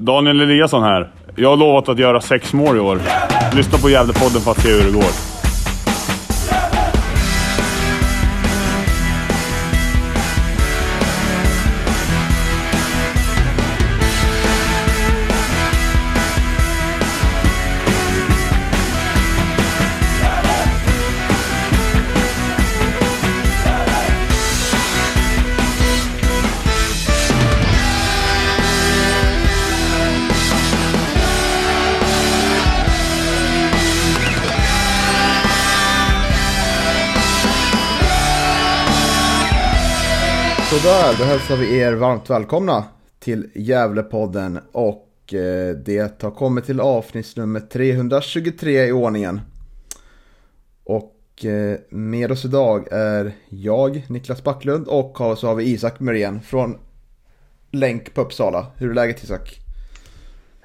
Daniel Eliasson här. Jag har lovat att göra sex mål i år. Lyssna på Gävlepodden för att se hur det går. Sådär, då hälsar vi er varmt välkomna till Gävlepodden och eh, det har kommit till avsnittsnummer 323 i ordningen. Och eh, med oss idag är jag, Niklas Backlund och så har vi Isak Myrén från Länk på Uppsala. Hur är läget Isak?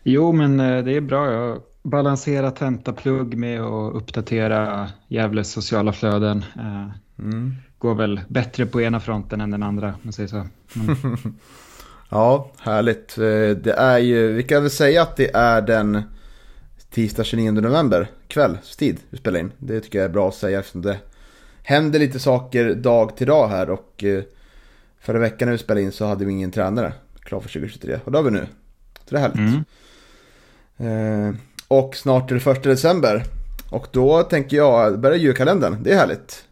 Jo, men eh, det är bra. Jag balanserar tentaplugg med att uppdatera Gävles sociala flöden. Mm går väl bättre på ena fronten än den andra, om man säger så. Mm. ja, härligt. Eh, det är ju, vi kan väl säga att det är den tisdag 29 november, kvällstid vi spelar in. Det tycker jag är bra att säga eftersom det händer lite saker dag till dag här och eh, förra veckan när vi spelade in så hade vi ingen tränare klar för 2023 och det har vi nu. Så det är härligt. Mm. Eh, och snart är det första december och då tänker jag, börjar julkalendern, det är härligt.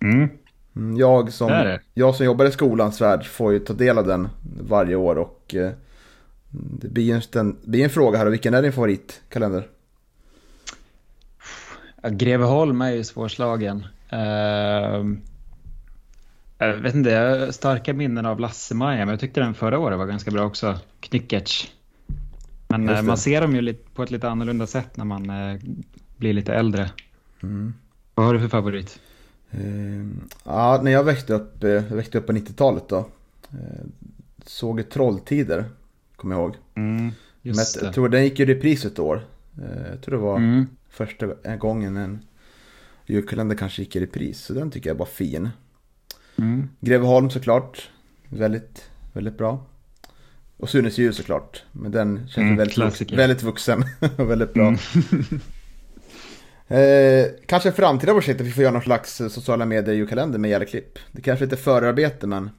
Mm. mm. Jag som, det det. jag som jobbar i skolans värld får ju ta del av den varje år och eh, det blir en, blir en fråga här. Vilken är din favoritkalender? Greveholm är ju svårslagen. Uh, jag vet inte, jag har starka minnen av Lasse-Maja, men jag tyckte den förra året var ganska bra också. Knyckertz. Men uh, man ser dem ju lite, på ett lite annorlunda sätt när man uh, blir lite äldre. Mm. Vad har du för favorit? Uh, ja, när jag växte upp, uh, växte upp på 90-talet då. Uh, såg Trolltider, kommer jag ihåg. Mm, just Men jag, jag tror den gick i repris ett år. Uh, jag tror det var mm. första gången en julkalender kanske gick i repris. Så den tycker jag var fin. Mm. Greveholm såklart. Väldigt, väldigt bra. Och Sunes ljus såklart. Men den känns mm, väldigt, väldigt vuxen och väldigt bra. Mm. Eh, kanske framtida projekt att vi får göra någon slags sociala medier julkalender med Gälleklipp. Det kanske är lite förarbete men...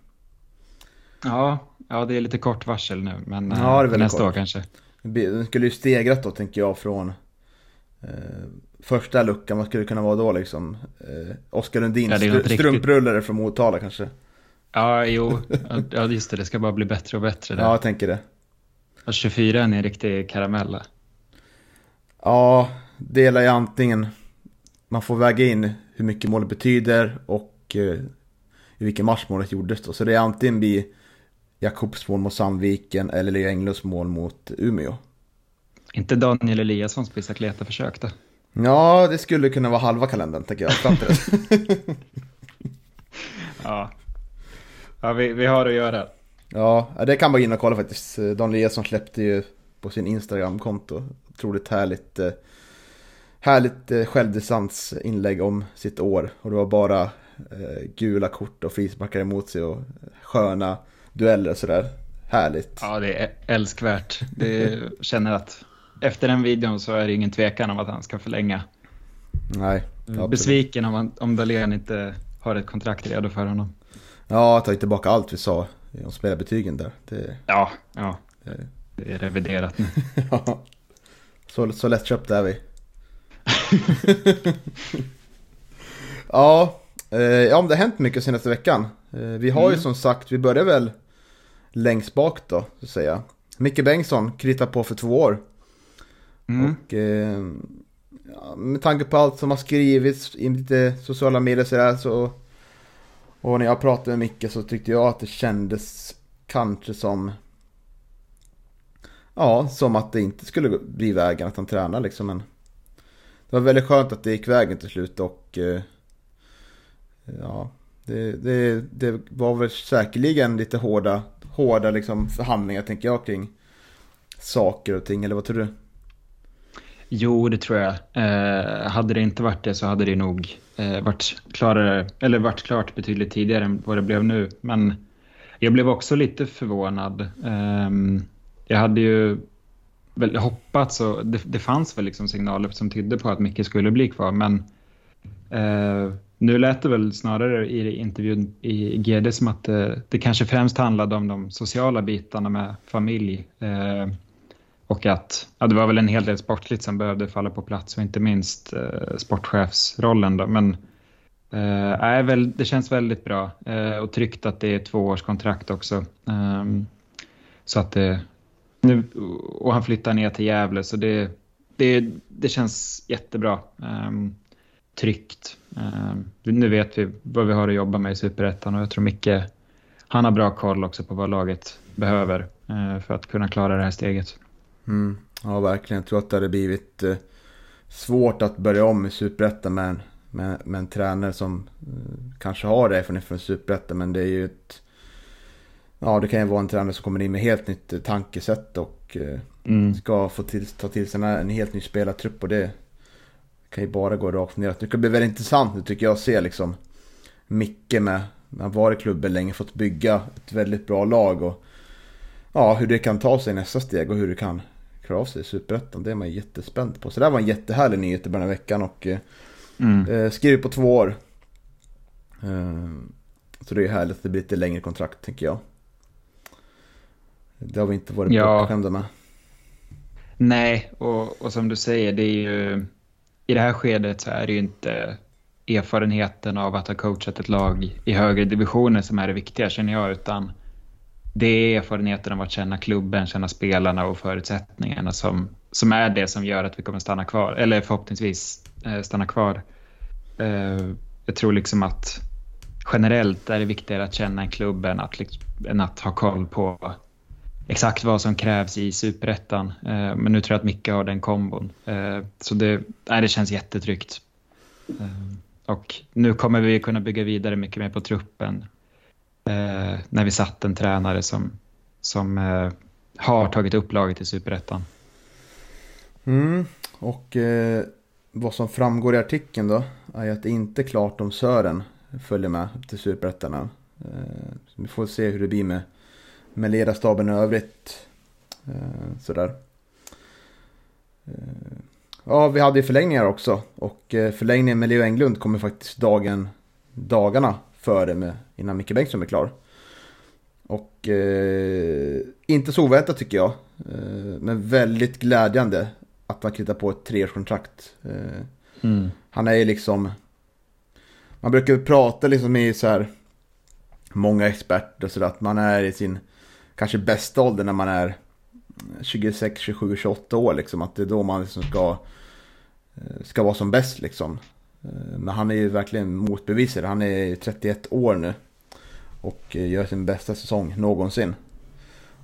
Ja, ja, det är lite kort varsel nu men ja, det är nästa kort. år kanske. Den skulle ju stegrat då tänker jag från eh, första luckan, vad skulle det kunna vara då liksom? Eh, Oskar Lundin, ja, str strumprullare från Motala kanske. Ja, jo, ja just det, det ska bara bli bättre och bättre. Där. Ja, jag tänker det. Och 24 är en riktig karamell. Ja, delar ju antingen, man får väga in hur mycket målet betyder och eh, i vilken match målet gjordes då. Så det är antingen blir Jakobs mål mot Sandviken eller Leo Englunds mål mot Umeå. Inte Daniel Eliassons bicicleta försök då? Ja, det skulle kunna vara halva kalendern tänker jag. ja, ja vi, vi har att göra. Ja, det kan man gå in och kolla faktiskt. Daniel Eliasson släppte ju på sin Instagram-konto. Otroligt härligt eh, härligt eh, självdistansinlägg om sitt år. Och det var bara eh, gula kort och frisparkar emot sig och sköna dueller och sådär. Härligt. Ja, det är älskvärt. Det känner att efter den videon så är det ingen tvekan om att han ska förlänga. Nej. Absolut. Besviken om, om Dahlén inte har ett kontrakt redo för honom. Ja, ta tillbaka allt vi sa om spelarbetygen där. Det... Ja, ja. Det... det är reviderat nu. ja. Så, så lättköpt är vi. ja, eh, ja, det har hänt mycket senaste veckan. Eh, vi har mm. ju som sagt, vi börjar väl längst bak då, så att säga. Micke Bengtsson kritar på för två år. Mm. Och eh, ja, med tanke på allt som har skrivits i lite sociala medier så, där, så och när jag pratade med Micke så tyckte jag att det kändes kanske som Ja, som att det inte skulle bli vägen att han tränar liksom. Men det var väldigt skönt att det gick vägen till slut och eh, ja, det, det, det, var väl säkerligen lite hårda, hårda liksom förhandlingar tänker jag kring saker och ting, eller vad tror du? Jo, det tror jag. Eh, hade det inte varit det så hade det nog eh, varit, klarare, eller varit klart betydligt tidigare än vad det blev nu. Men jag blev också lite förvånad. Eh, jag hade ju väl hoppats och det, det fanns väl liksom signaler som tydde på att Micke skulle bli kvar. Men eh, nu lät det väl snarare i intervjun i GD som att det, det kanske främst handlade om de sociala bitarna med familj. Eh, och att ja, det var väl en hel del sportligt som behövde falla på plats och inte minst eh, sportchefsrollen. Då. Men eh, väl, det känns väldigt bra eh, och tryggt att det är tvåårskontrakt också. Eh, så att det, nu, och han flyttar ner till Gävle så det, det, det känns jättebra. Um, tryggt. Um, nu vet vi vad vi har att jobba med i Superettan och jag tror Micke, han har bra koll också på vad laget behöver uh, för att kunna klara det här steget. Mm. Ja, verkligen. Jag tror att det hade blivit uh, svårt att börja om i Superettan med, med, med en tränare som uh, kanske har det från Superettan, men det är ju ett Ja, det kan ju vara en tränare som kommer in med helt nytt eh, tankesätt och eh, mm. ska få till, ta till sig en helt ny spelartrupp och det kan ju bara gå rakt ner. Det kan bli väldigt intressant nu tycker jag att se liksom Micke med, han har varit i klubben länge, fått bygga ett väldigt bra lag och ja, hur det kan ta sig nästa steg och hur det kan klara av sig i Superettan. Det är man jättespänd på. Så det här var en jättehärlig nyhet i början av veckan och eh, mm. eh, skriver på två år. Eh, så det är härligt att det blir lite längre kontrakt tänker jag. Det har vi inte varit ja. bortskämda med. Nej, och, och som du säger, det är ju, i det här skedet så är det ju inte erfarenheten av att ha coachat ett lag i högre divisioner som är det viktiga känner jag, utan det är erfarenheten av att känna klubben, känna spelarna och förutsättningarna som, som är det som gör att vi kommer stanna kvar, eller förhoppningsvis eh, stanna kvar. Eh, jag tror liksom att generellt är det viktigare att känna en klubb än att, än att ha koll på exakt vad som krävs i superettan. Eh, men nu tror jag att Micke har den kombon. Eh, så det, nej, det känns jättetryggt. Eh, och nu kommer vi kunna bygga vidare mycket mer på truppen. Eh, när vi satt en tränare som, som eh, har tagit upp laget i superettan. Mm, och eh, vad som framgår i artikeln då är att det inte är klart om Sören följer med till superettan. Eh, vi får se hur det blir med med ledarstaben i övrigt. Eh, sådär. Eh, ja, vi hade ju förlängningar också. Och eh, förlängningen med Leo Englund kommer faktiskt dagen, dagarna före med, innan Micke Bengtsson är klar. Och eh, inte så oväntat tycker jag. Eh, men väldigt glädjande att man kritar på ett treårskontrakt. Eh, mm. Han är ju liksom... Man brukar prata liksom i så här... Många experter så att man är i sin kanske bästa ålder när man är 26, 27, 28 år liksom. Att det är då man liksom ska, eh, ska vara som bäst liksom. Eh, men han är ju verkligen motbevisare. Han är 31 år nu. Och eh, gör sin bästa säsong någonsin.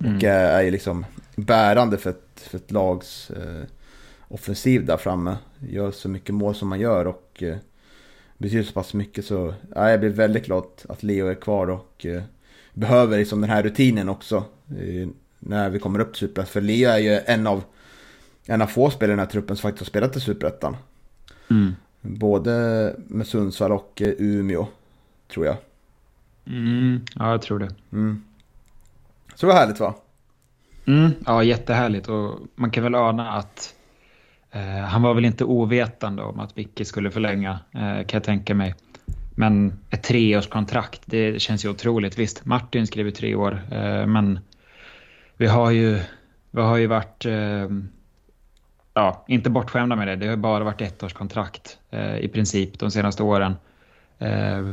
Mm. Och är ju liksom bärande för ett, för ett lags eh, offensiv där framme. Gör så mycket mål som man gör och eh, betyder så pass mycket så ja, jag blir väldigt glad att Leo är kvar och eh, behöver liksom den här rutinen också. När vi kommer upp till Superettan. För Leo är ju en av, en av få spelare i den här truppen som faktiskt har spelat i Superettan. Mm. Både med Sundsvall och eh, Umeå, tror jag. Mm, ja, jag tror det. Mm. Så det var härligt va? Mm, ja, jättehärligt. Och man kan väl ana att eh, han var väl inte ovetande om att Vicky skulle förlänga, eh, kan jag tänka mig. Men ett treårskontrakt, det känns ju otroligt. Visst, Martin skriver tre år, eh, men vi har ju, vi har ju varit, eh, ja, inte bortskämda med det. Det har bara varit ettårskontrakt eh, i princip de senaste åren.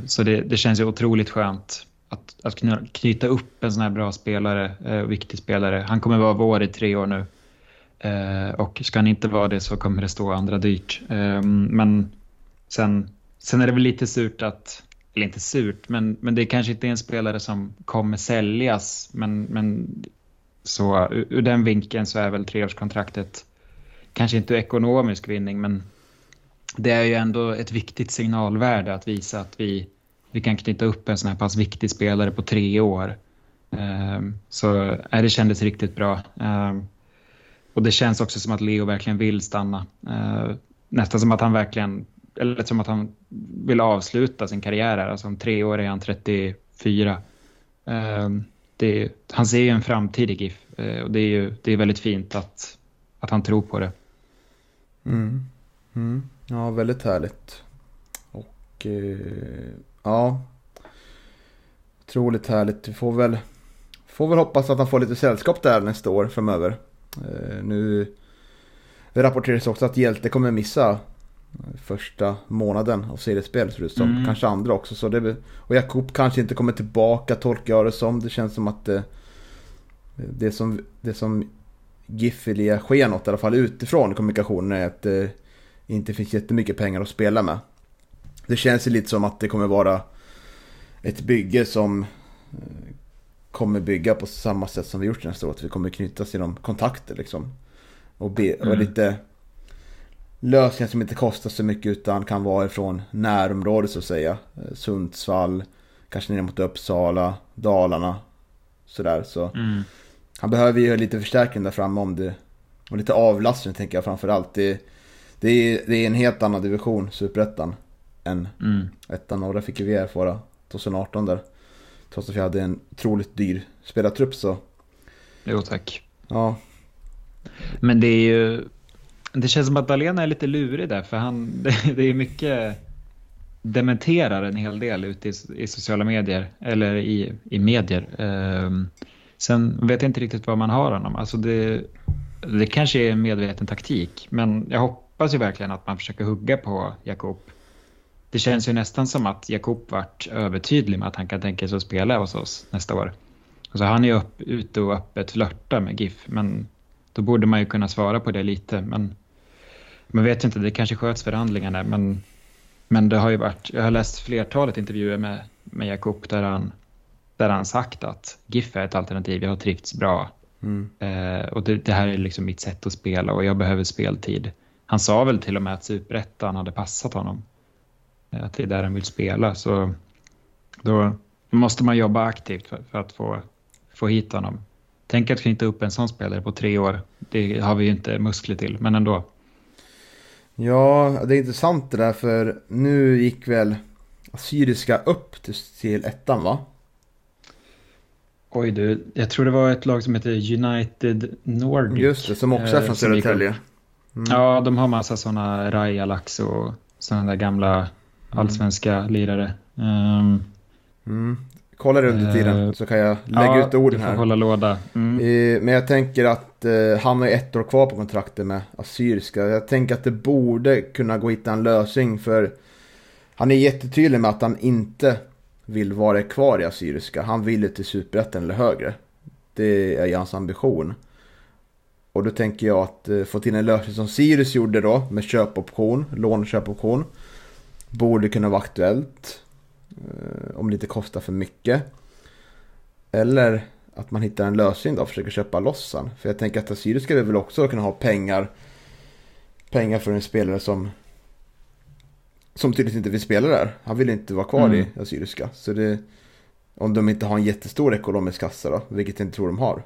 Så det, det, känns ju otroligt skönt att, att knyta upp en sån här bra spelare, eh, viktig spelare. Han kommer vara vår i tre år nu. Eh, och ska han inte vara det så kommer det stå andra dyrt. Eh, men sen Sen är det väl lite surt att, eller inte surt, men, men det kanske inte är en spelare som kommer säljas. Men, men så ur, ur den vinkeln så är väl treårskontraktet kanske inte ekonomisk vinning, men det är ju ändå ett viktigt signalvärde att visa att vi, vi kan knyta upp en sån här pass viktig spelare på tre år. Um, så det kändes riktigt bra. Um, och det känns också som att Leo verkligen vill stanna. Uh, nästan som att han verkligen eller som att han vill avsluta sin karriär här. Alltså om tre år är han 34. Um, ehm, det, han ser ju en framtid i GIF eh, och det är ju det är väldigt fint att, att han tror på det. Mm. Mm. Ja, väldigt härligt. Och eh, ja, otroligt härligt. Vi får väl, får väl hoppas att han får lite sällskap där nästa år framöver. Eh, nu det rapporteras också att Hjälte kommer missa första månaden av seriespel ser det ut som. Mm. Kanske andra också. Så det, och Jakob kanske inte kommer tillbaka tolkar jag det som. Det känns som att det, det som, det som GIF vill ge sken åt, i alla fall utifrån kommunikationen, är att det inte finns jättemycket pengar att spela med. Det känns ju lite som att det kommer vara ett bygge som eh, kommer bygga på samma sätt som vi gjort nästa år. Att vi kommer knytas genom kontakter liksom. Och, be, och mm. Lösningar som inte kostar så mycket utan kan vara ifrån närområdet så att säga. Eh, Sundsvall, kanske ner mot Uppsala, Dalarna. Sådär så. Mm. Han behöver ju lite förstärkning där framme om det. Och lite avlastning tänker jag framförallt. Det, det, är, det är en helt annan division, Superettan. Än mm. ettan och det fick vi erfara 2018 där. Trots att vi hade en otroligt dyr spelartrupp så. Jo tack. Ja. Men det är ju det känns som att Dahlén är lite lurig där för han, det, är mycket dementerar en hel del ute i, i sociala medier eller i, i medier. Um, sen vet jag inte riktigt vad man har honom. Alltså det, det kanske är en medveten taktik men jag hoppas ju verkligen att man försöker hugga på Jakob. Det känns ju nästan som att Jakob vart övertydlig med att han kan tänka sig att spela hos oss nästa år. Alltså han är ju upp, ute och öppet flörtar med GIF men då borde man ju kunna svara på det lite. Men men vet inte, det kanske sköts förhandlingarna. Men, men det har ju varit, jag har läst flertalet intervjuer med, med Jakob där han, där han sagt att GIF är ett alternativ, jag har trivts bra. Mm. Eh, och det, det, här är liksom mitt sätt att spela och jag behöver speltid. Han sa väl till och med att superettan hade passat honom. Eh, att det är där han vill spela. Så då måste man jobba aktivt för, för att få, få hit honom. Tänk att knyta upp en sån spelare på tre år. Det har vi ju inte muskler till, men ändå. Ja, det är intressant det där för nu gick väl Assyriska upp till, till ettan va? Oj du, jag tror det var ett lag som heter United Nordic. Just det, som också är från eh, Södertälje. Mm. Ja, de har massa sådana Raja-lax och sådana där gamla mm. allsvenska lirare. Um, mm kolla runt i tiden uh, så kan jag lägga ja, ut orden här. Hålla låda. Mm. Uh, men jag tänker att uh, han har ett år kvar på kontraktet med Assyriska. Jag tänker att det borde kunna gå att hitta en lösning för han är jättetydlig med att han inte vill vara kvar i Assyriska. Han vill till Superettan eller högre. Det är hans ambition. Och då tänker jag att få till en lösning som Sirius gjorde då med köpoption, lån och köpoption. Borde kunna vara aktuellt. Eh, om det inte kostar för mycket. Eller att man hittar en lösning då och försöker köpa loss han. För jag tänker att Assyrius ska väl också kunna ha pengar. Pengar för en spelare som som tydligt inte vill spela där. Han vill inte vara kvar mm. i Assyriska. Så det, om de inte har en jättestor ekonomisk kassa då, vilket jag inte tror de har.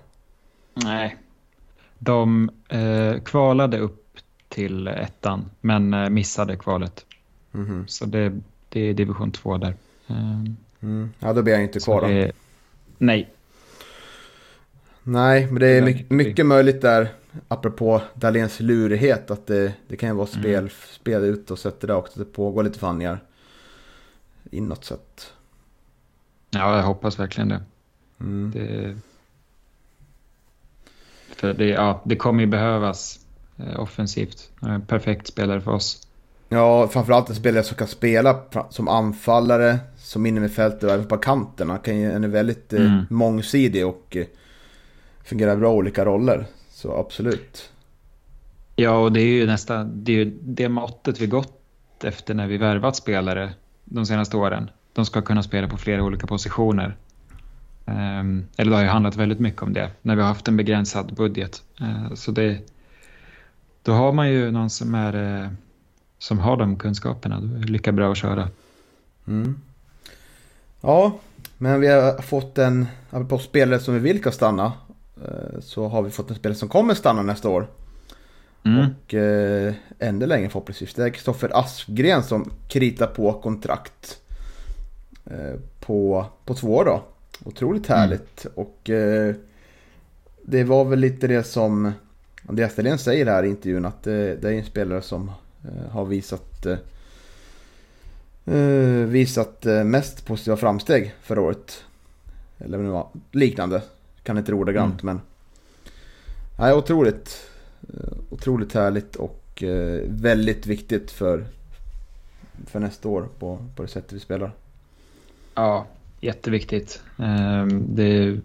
Nej. De eh, kvalade upp till ettan, men eh, missade kvalet. Mm -hmm. Så det, det är division 2 där. Mm. Ja, då blir jag inte kvar då. nej. Nej, men det är mycket, mycket möjligt där, apropå Dahléns lurighet, att det, det kan ju vara spel, mm. spel ut och sätter det också. Det pågår lite förhandlingar inåt sett. Ja, jag hoppas verkligen det. Mm. det för det, ja, det kommer ju behövas eh, offensivt. Perfekt spelare för oss. Ja, framförallt en spelare som kan spela som anfallare, som innermittfältare och även på kanterna. Han är väldigt eh, mm. mångsidig och eh, fungerar bra i olika roller. Så absolut. Ja, och det är ju nästan det, är det måttet vi gått efter när vi värvat spelare de senaste åren. De ska kunna spela på flera olika positioner. Um, eller det har ju handlat väldigt mycket om det när vi har haft en begränsad budget. Uh, så det, då har man ju någon som är som har de kunskaperna. Då är det lika bra att köra. Mm. Ja, men vi har fått en, på spelare som vi vill ska stanna. Eh, så har vi fått en spelare som kommer stanna nästa år. Mm. Och eh, ännu längre förhoppningsvis. Det är Kristoffer Askgren som kritar på kontrakt. Eh, på, på två år då. otroligt härligt. Och eh, det var väl lite det som Andreas Dahlén säger här i intervjun att det, det är en spelare som eh, har visat eh, eh visat eh, mest positiva framsteg förra året. Eller vad det var, liknande. Kan inte ordagrant mm. men Nej, otroligt, otroligt härligt och väldigt viktigt för, för nästa år på, på det sättet vi spelar. Ja, jätteviktigt. Ehm, det,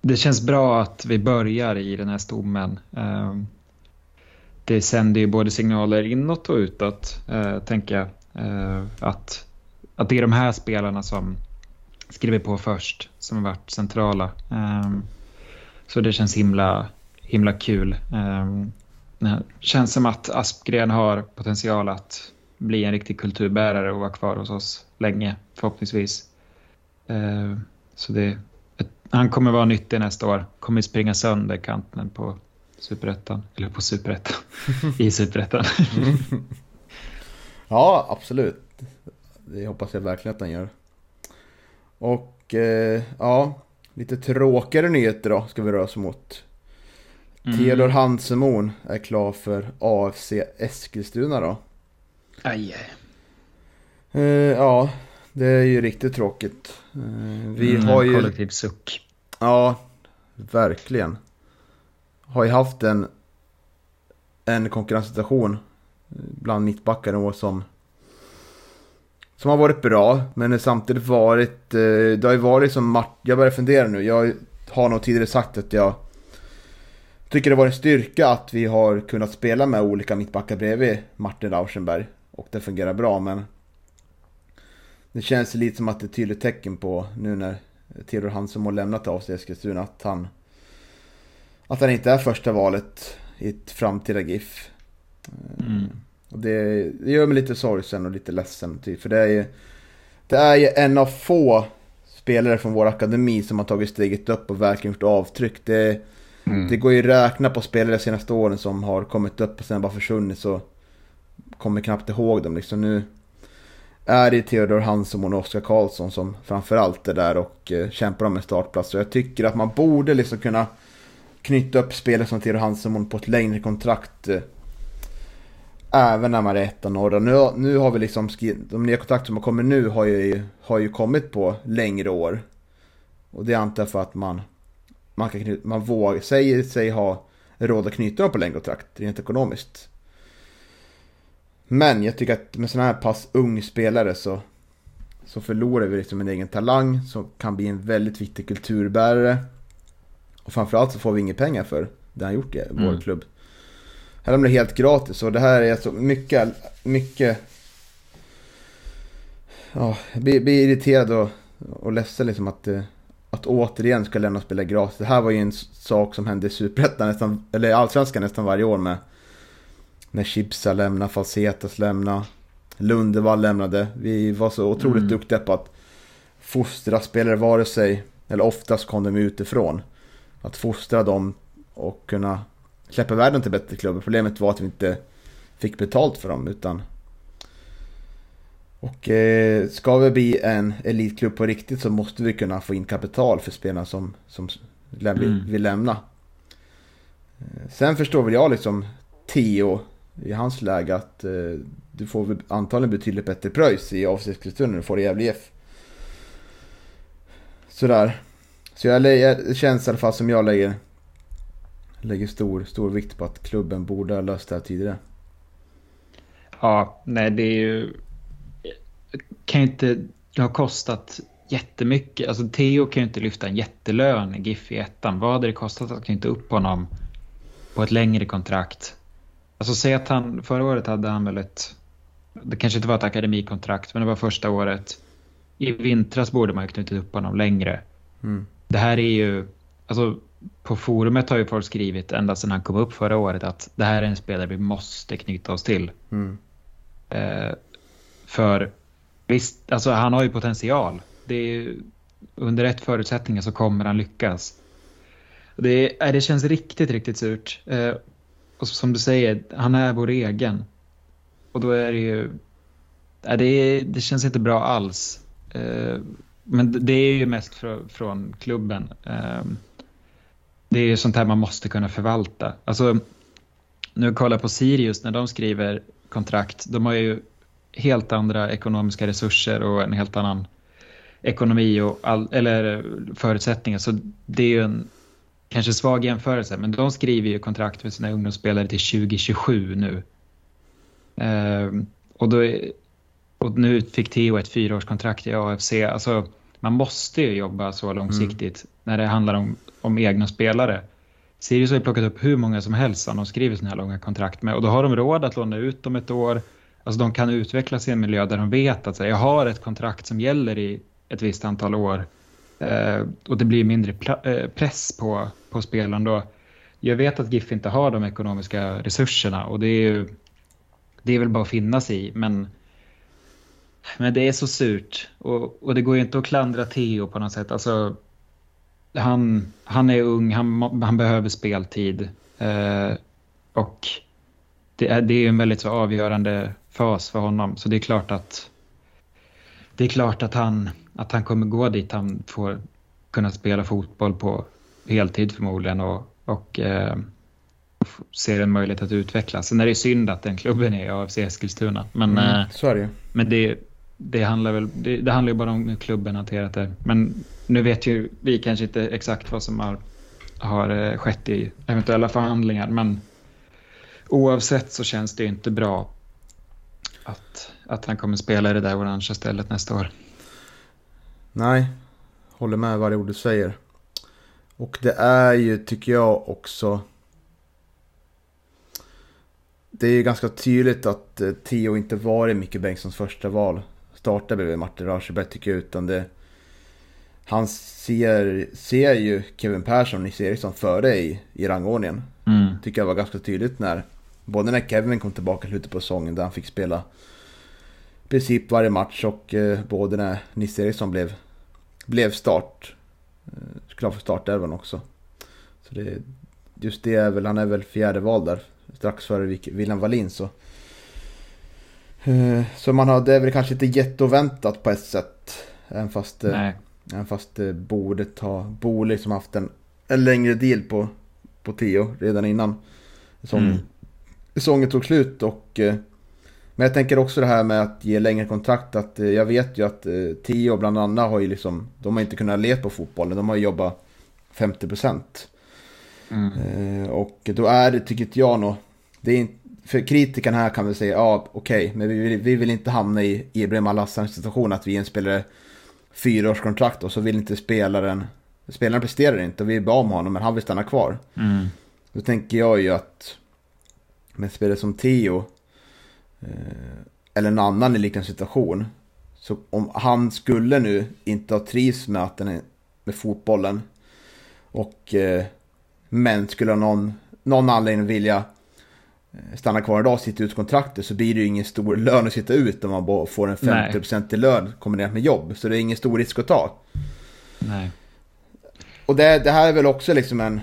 det känns bra att vi börjar i den här stommen. Ehm, det sänder ju både signaler inåt och utåt, eh, tänker jag. Eh, att, att det är de här spelarna som skriver på först som har varit centrala. Ehm, så det känns himla, himla kul. Det känns som att Aspgren har potential att bli en riktig kulturbärare och vara kvar hos oss länge, förhoppningsvis. Eh, så det, han kommer vara nyttig nästa år. Kommer springa sönder kanten på superettan. Eller på superettan. I superettan. ja, absolut. Det hoppas jag verkligen att han gör. Och eh, ja, lite tråkigare nyheter då ska vi röra oss mot. Mm. Theodor Hansemon är klar för AFC Eskilstuna då. Aj. Eh, ja, det är ju riktigt tråkigt. Eh, vi mm, har ju... Kollektiv suck. Ja, verkligen. Har ju haft en, en konkurrenssituation bland mittbackar år som, som har varit bra. Men det samtidigt varit, eh, det har ju varit som Martin... jag börjar fundera nu. Jag har nog tidigare sagt att jag tycker det var en styrka att vi har kunnat spela med olika mittbackar bredvid Martin Rauschenberg. Och det fungerar bra men det känns lite som att det är ett tydligt tecken på nu när Theodor Hansson har lämnat av sig Eskilstuna att han att han inte är första valet i ett framtida GIF. Mm. Och det, det, gör mig lite sorgsen och lite ledsen. Typ, för det är ju det är ju en av få spelare från vår akademi som har tagit steget upp och verkligen gjort avtryck. Det, mm. det går ju att räkna på spelare de senaste åren som har kommit upp och sen bara försvunnit så kommer knappt ihåg dem. Liksom nu, är det Theodor Hansson och Oskar Karlsson som framförallt är där och eh, kämpar om en startplats. Så jag tycker att man borde liksom kunna knyta upp spelare som Theodor Hansson på ett längre kontrakt. Även när man är etta norra. Nu, nu har vi liksom de nya kontrakt som har kommit nu har ju, har ju kommit på längre år. Och det antar jag för att man, man, kan knyta, man vågar, säger sig ha råd att knyta dem på längre kontrakt rent ekonomiskt. Men jag tycker att med sådana här pass ung spelare så, så förlorar vi liksom en egen talang som kan bli en väldigt viktig kulturbärare. Och framförallt så får vi inga pengar för det han gjort i vår mm. klubb. Här blir det helt gratis och det här är alltså mycket, mycket... Ja, jag blir, blir irriterad och, och ledsen liksom att, att återigen ska lämna spela gratis. Det här var ju en sak som hände i Superettan nästan, eller Allsvenskan nästan varje år med när Chipsa lämnade, Falsetas lämnade, Lundevall lämnade. Vi var så otroligt mm. duktiga på att fostra spelare, vare sig, eller oftast kom de utifrån. Att fostra dem och kunna släppa världen till bättre klubbar. Problemet var att vi inte fick betalt för dem utan och eh, ska vi bli en elitklubb på riktigt så måste vi kunna få in kapital för spelarna som, som mm. vill lämna. Eh, sen förstår väl jag liksom Tio i hans läge att eh, du får antagligen betydligt bättre pröjs i avsiktskulturen när du får i Gävle IF. Sådär. Så jag, det känns i alla fall som jag lägger, lägger stor, stor vikt på att klubben borde ha löst det här tidigare. Ja, nej det är ju... Kan ju inte... Det har kostat jättemycket. Alltså Theo kan ju inte lyfta en jättelön i GIF i ettan. Vad hade det kostat att knyta upp honom på ett längre kontrakt? Alltså säg att han, förra året hade han väl ett, det kanske inte var ett akademikontrakt, men det var första året. I vintras borde man ju knutit upp honom längre. Mm. Det här är ju, alltså på forumet har ju folk skrivit ända sedan han kom upp förra året att det här är en spelare vi måste knyta oss till. Mm. Eh, för visst, alltså han har ju potential. Det är, under rätt förutsättningar så kommer han lyckas. Det, det känns riktigt, riktigt surt. Eh, och som du säger, han är vår egen. Och då är det ju... Det, det känns inte bra alls. Eh, men det är ju mest fr från klubben. Det är ju sånt här man måste kunna förvalta. Alltså, nu kollar på Sirius när de skriver kontrakt. De har ju helt andra ekonomiska resurser och en helt annan ekonomi och all, eller förutsättningar. Så det är ju en kanske svag jämförelse, men de skriver ju kontrakt för sina ungdomsspelare till 2027 nu. Uh, och, då, och nu fick Theo ett fyraårskontrakt i AFC. Alltså, man måste ju jobba så långsiktigt mm. när det handlar om, om egna spelare. Sirius har ju plockat upp hur många som helst som de skriver sådana här långa kontrakt med och då har de råd att låna ut dem ett år. Alltså de kan utvecklas i en miljö där de vet att här, jag har ett kontrakt som gäller i ett visst antal år eh, och det blir mindre eh, press på, på spelaren då. Jag vet att GIF inte har de ekonomiska resurserna och det är ju det är väl bara att finna sig i men men det är så surt och, och det går ju inte att klandra Theo på något sätt. Alltså, han, han är ung, han, han behöver speltid. Eh, och det är, det är en väldigt så avgörande fas för honom. Så det är klart att det är klart att han, att han kommer gå dit han får kunna spela fotboll på heltid förmodligen och, och eh, ser en möjlighet att utvecklas. Sen är det synd att den klubben är AFC Eskilstuna. Men, mm, eh, så är det. men det, det handlar väl det, det, handlar ju bara om hur klubben hanterat det. Men nu vet ju vi kanske inte exakt vad som har, har eh, skett i eventuella förhandlingar. Men oavsett så känns det ju inte bra att, att han kommer spela i det där orangea stället nästa år. Nej, håller med varje ord du säger. Och det är ju, tycker jag också... Det är ju ganska tydligt att eh, Tio inte varit Micke Bengtssons första val starta bredvid Martin Rauschberg tycker jag. Utan det, han ser, ser ju Kevin Persson och Nils Eriksson före i, i rangordningen. Mm. Tycker jag var ganska tydligt när, både när Kevin kom tillbaka i slutet på säsongen där han fick spela i princip varje match och eh, både när Nils Eriksson blev, blev start, eh, klar för startelvan också. Så det, just det är väl, han är väl fjärde val där, strax före William Wallin så så man har, det är väl kanske inte jätteoväntat på ett sätt. Även fast, eh, Nej. även fast det borde ta, borde liksom haft en, en längre deal på, på Tio redan innan säsongen, mm. säsongen tog slut. Och, eh, men jag tänker också det här med att ge längre kontrakt. Att jag vet ju att Tio bland annat har ju liksom, de har inte kunnat leva på fotbollen. De har ju jobbat 50%. Mm. Och då är det, tycker jag nog, det är inte för kritikerna här kan väl säga, ja okej, okay, men vi vill, vi vill inte hamna i Ibrahim Alassans situation att vi är en spelare fyraårskontrakt och så vill inte spelaren, spelaren presterar inte och vi är bra med honom men han vill stanna kvar. Mm. Då tänker jag ju att med spelare som Theo eh, eller en annan i liknande situation så om han skulle nu inte ha trivs med, att den är, med fotbollen och eh, men skulle ha någon, någon anledning vilja stannar kvar idag och sitter ut kontraktet så blir det ju ingen stor lön att sitta ut om man bara får en 50% i lön kombinerat med jobb. Så det är ingen stor risk att ta. Nej. Och det, det här är väl också liksom en...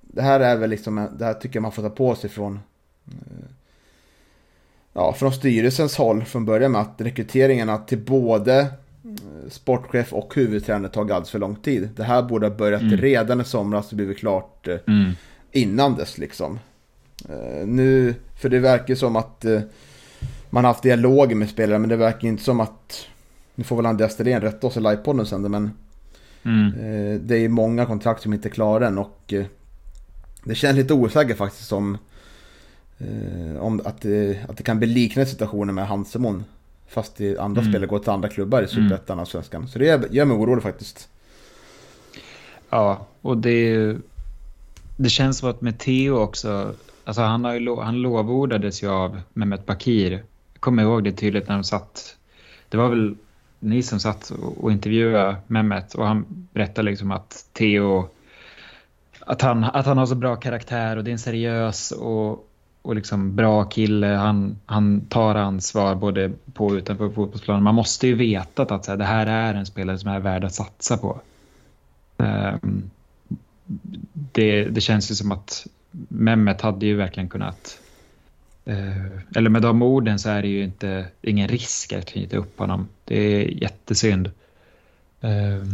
Det här är väl liksom en, Det här tycker jag man får ta på sig från... Eh, ja, från styrelsens håll från början med att rekryteringarna till både eh, sportchef och huvudtränare tar alldeles för lång tid. Det här borde ha börjat mm. redan i somras och blivit klart mm. innan dess liksom. Uh, nu, för det verkar som att uh, man har haft dialoger med spelare men det verkar inte som att, nu får väl Andreas Sterén rätta oss i livepodden sen men mm. uh, det är många kontrakt som inte är klara än och det känns lite osäkert faktiskt om, om att, att det kan bli liknande situationer med Hansemon. Fast i andra mm. spelare går till andra klubbar i mm. Superettan och Svenskan. Så det gör mig orolig faktiskt. Ja, och det, det känns som att med Theo också Alltså han, har ju, han lovordades ju av Mehmet Bakir. Jag kommer ihåg det tydligt när de satt. Det var väl ni som satt och intervjuade Mehmet och han berättade liksom att Theo att han, att han har så bra karaktär och det är en seriös och, och liksom bra kille. Han, han tar ansvar både på och utanför fotbollsplanen. Man måste ju veta att så här, det här är en spelare som är värd att satsa på. Um, det, det känns ju som att Mehmet hade ju verkligen kunnat... Eh, eller med de orden så är det ju inte ingen risk att knyta upp honom. Det är jättesynd. Eh,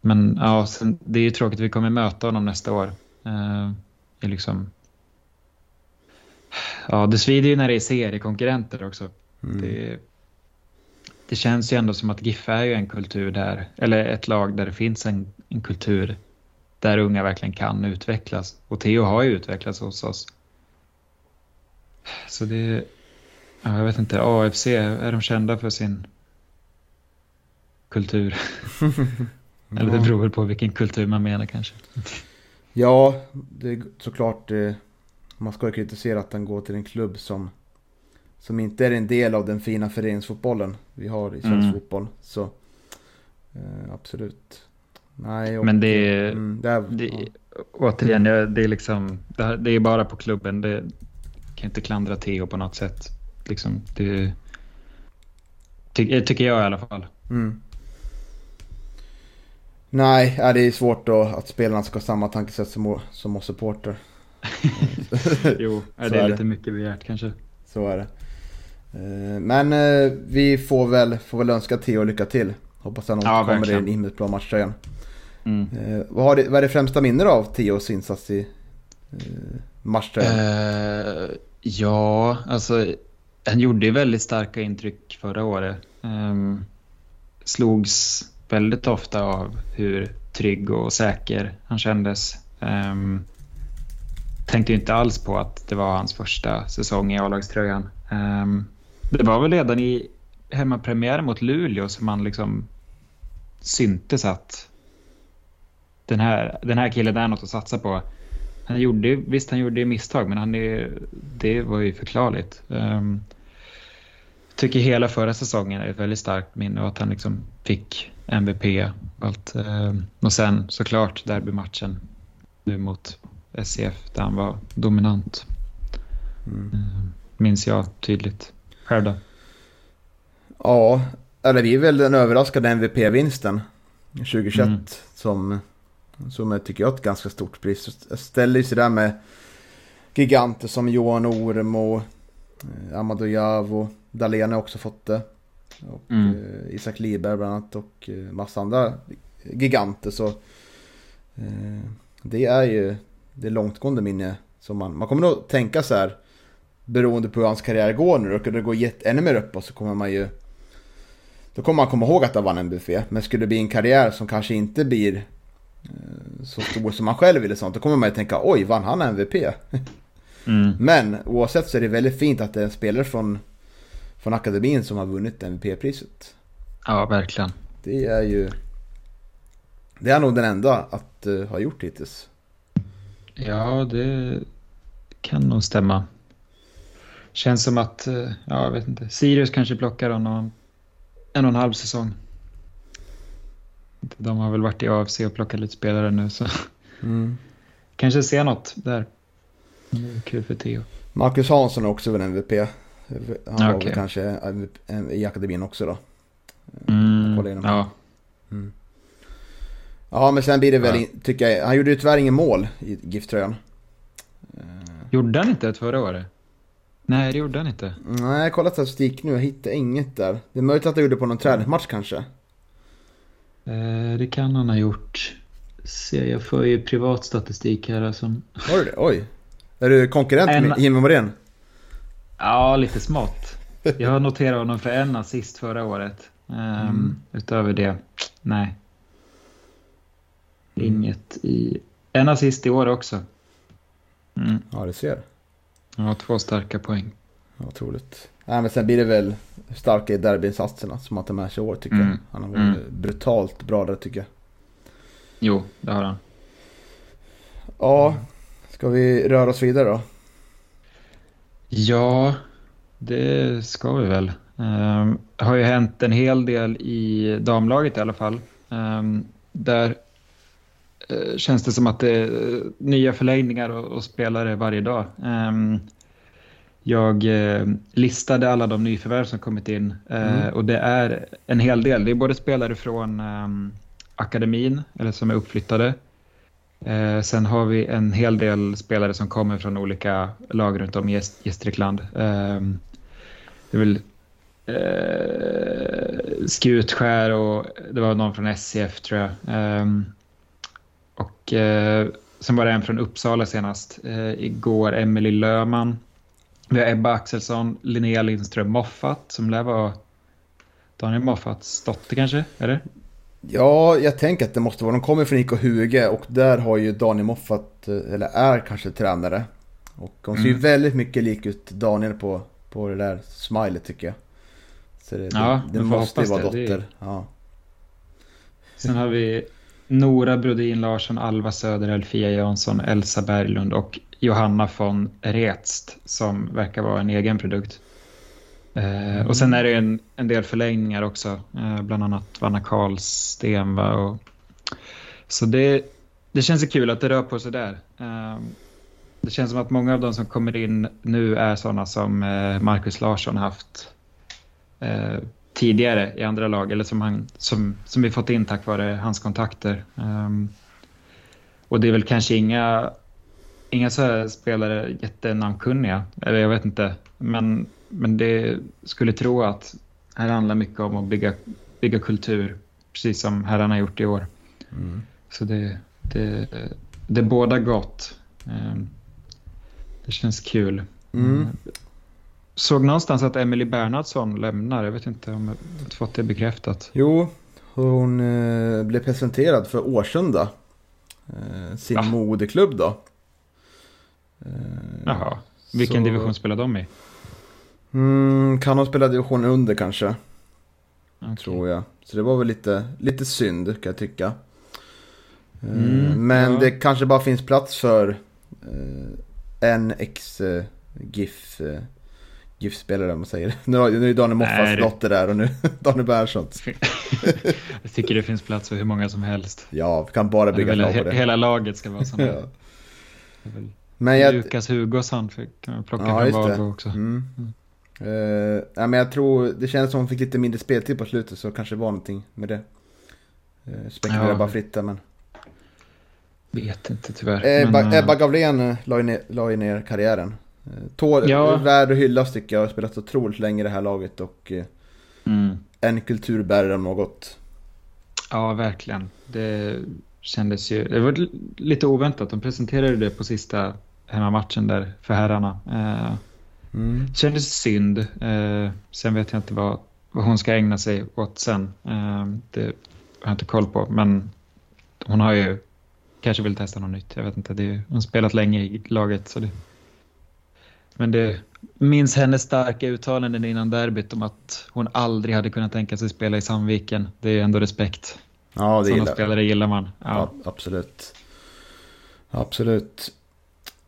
men ja, sen, det är ju tråkigt. Vi kommer möta honom nästa år. Eh, det är liksom... Ja, det svider ju när det är seriekonkurrenter också. Mm. Det, det känns ju ändå som att GIF är ju en kultur där, eller ett lag där det finns en, en kultur där unga verkligen kan utvecklas. Och Theo har ju utvecklats hos oss. Så det, ja, jag vet inte, AFC, är de kända för sin kultur? Eller det beror väl på vilken kultur man menar kanske. Ja, det är såklart. Eh, man ska ju kritisera att den går till en klubb som, som inte är en del av den fina föreningsfotbollen vi har i svensk Mm. fotboll. Så eh, absolut. Nej, och, Men det är- mm, det är Det, ja. Återigen, det är liksom, det, är bara på klubben. Det kan inte klandra Theo på något sätt. Liksom, det ty, tycker jag i alla fall. Mm. Nej, det är svårt då att spelarna ska ha samma tankesätt som, som oss supporter. jo, Så det är är det. lite mycket begärt kanske. Så är det. Eh, Men eh, vi får väl, får väl önska Theo lycka till. Hoppas han Ja, kommer i verkligen. en himmelsk blå matchtröjan. Mm. Eh, vad, det, vad är det främsta minnet av Theos insats i eh, matchtröjan? Eh, ja, alltså han gjorde ju väldigt starka intryck förra året. Um, slogs väldigt ofta av hur trygg och säker han kändes. Um, tänkte inte alls på att det var hans första säsong i A-lagströjan. Um, det var väl redan i hemmapremiären mot Luleå som man liksom syntes att den här, den här killen är något att satsa på. Han gjorde, visst, han gjorde misstag, men han är, det var ju förklarligt. Um, tycker hela förra säsongen är ett väldigt starkt minne och att han liksom fick MVP. Och, allt. Um, och sen såklart derbymatchen nu mot SCF där han var dominant. Mm. Um, minns jag tydligt. Själv då? Ja, eller vi är väl den överraskade MVP-vinsten 2021 Mm. som, som jag tycker jag är ett ganska stort pris. Jag ställer sig där med giganter som Johan Orm och eh, Amadou Javo. Dahlén har också fått det. Och Mm. eh, Isak Liberg bland annat och eh, massa andra giganter. Så eh, det är ju det långtgående minne som man, man kommer nog tänka så här beroende på hur hans karriär går nu. Och det går ännu mer uppåt så kommer man ju då kommer man komma ihåg att han vann en buffé. Men skulle det bli en karriär som kanske inte blir eh, så stor som man själv vill sånt. Då kommer man ju tänka oj, vann han MVP? Mm. Men oavsett så är det väldigt fint att det är en spelare från, från akademin som har vunnit MVP-priset. Ja, verkligen. Det är ju... Det är nog den enda att uh, ha gjort hittills. Ja, det kan nog stämma. Känns som att, eh, ja, jag vet inte, Sirius kanske plockar honom en och en halv säsong. De har väl varit i AFC och plockat lite spelare nu så kanske ser något där. Kul för Theo. Marcus Hansson är också väl MVP. Han var Okej. väl kanske i akademin också då. Mm, kolla igenom. ja, Ja, men sen blir det väl, Ja. tycker jag, han gjorde ju tyvärr ingen mål i GIF-tröjan. gjorde han inte ett förra året? Nej, det gjorde han inte. Nej, jag har kollat statistik nu, jag hittar inget där. Det är möjligt att han gjorde på någon träningsmatch kanske. Eh, det kan han ha gjort. Se, jag får ju privat statistik här som... Var det det? Oj. Är du konkurrent En- med Jimmy Morén? Ja, lite smått. Jag har noterat honom för en assist förra året. Um, Utöver det, nej. Inget i... En assist i år också. Mm. Ja, du ser. Ja, två starka poäng. Otroligt. Nej, men sen blir det väl starka i derbyinsatserna som han tar med sig i år tycker Mm. jag. Han har varit Mm. brutalt bra där tycker jag. Jo, det har han. Ja, ska vi röra oss vidare då? Ja, det ska vi väl. Um, har ju hänt en hel del i damlaget i alla fall. Ehm, där känns det som att det är eh, nya förlängningar och, och spelare varje dag. Ehm, jag eh, listade alla de nyförvärv som kommit in eh, Mm. och det är en hel del. Det är både spelare från ehm, akademin eller som är uppflyttade. Eh, sen har vi en hel del spelare som kommer från olika lag runt om i Gäst- Gästrikland. Eh, det är väl eh, Skutskär och det var någon från SCF tror jag. Och uh, sen var det en från Uppsala senast. Uh, igår Emily Löman. Vi har Ebba Axelsson, Linnea Lindström Moffat som lär vara Daniel Moffats dotter kanske? Eller? Ja, jag tänker att det måste vara. De kommer från IK Huge och där har ju Daniel Moffat, eller är kanske tränare. Och hon ser ju mm. väldigt mycket lik ut Daniel på, på det där smilet tycker jag. Så det, ja, det, det måste ju vara det. dotter. Ja. Sen har vi Nora Brodin Larsson, Alva Söder, Elfia Jansson, Elsa Berglund och Johanna von Retst som verkar vara en egen produkt. Mm. och sen är det en, en del förlängningar också, eh, bland annat Vanna Karlsten. Och, så det, det känns kul att det rör på sig där. Eh, det känns som att många av de som kommer in nu är sådana som Markus Marcus Larsson haft tidigare i andra lag, eller som, han, som, som vi fått in tack vare hans kontakter. Um, och det är väl kanske inga, inga så spelare jättenamnkunniga, eller jag vet inte, men men det skulle tro att här handlar mycket om att bygga, bygga kultur, precis som herrarna har gjort i år. Mm. Så det, det, det är båda gott. Ehm, det känns kul. Mm. Såg någonstans att Emily Bernhardsson lämnar. Jag vet inte om jag fått det bekräftat. Jo, hon eh, blev presenterad för Årsunda. Eh, sin ja. moderklubb då. Eh, Jaha. Vilken så... division spelar de i? Mm, kan de spela division under kanske. Okay. Tror jag. Så det var väl lite, lite synd kan jag tycka. Mm, Men ja. det kanske bara finns plats för en ex-GIF. Eh, GIF-spelare om man säger. Nu, nu är Daniel Moffas dotter där och nu Daniel Bernhardsson. jag tycker det finns plats för hur många som helst. Ja, vi kan bara bygga lag på det. Hela laget ska vara sådana. ja. Men jag... Lukas Hugosson kan man plocka ja, från Valbo också. Mm. Mm. Uh, ja, men jag tror, det kändes som hon fick lite mindre speltid på slutet så kanske det var någonting med det. Uh, spekulerar ja. bara fritt där men. Vet inte tyvärr. Ebba, men, Ebba Gavlén la ju ner, la ju ner karriären. Tår, ja. Värd att hyllas tycker jag. Har spelat otroligt länge i det här laget och mm. en kulturbärare om något. Ja, verkligen. Det kändes ju, det var lite oväntat. De presenterade det på sista hemmamatchen där för herrarna. Eh, Mm. Kändes synd. Eh, sen vet jag inte vad, vad hon ska ägna sig åt sen. Eh, det har jag inte koll på. Men hon har ju kanske vill testa något nytt. Jag vet inte. Det är, hon har spelat länge i laget. Så det, men det minns hennes starka uttalanden innan derbyt om att hon aldrig hade kunnat tänka sig spela i Sandviken. Det är ändå respekt. Ja, det Sådana gillar spelare gillar man. Ja. ja absolut. Absolut.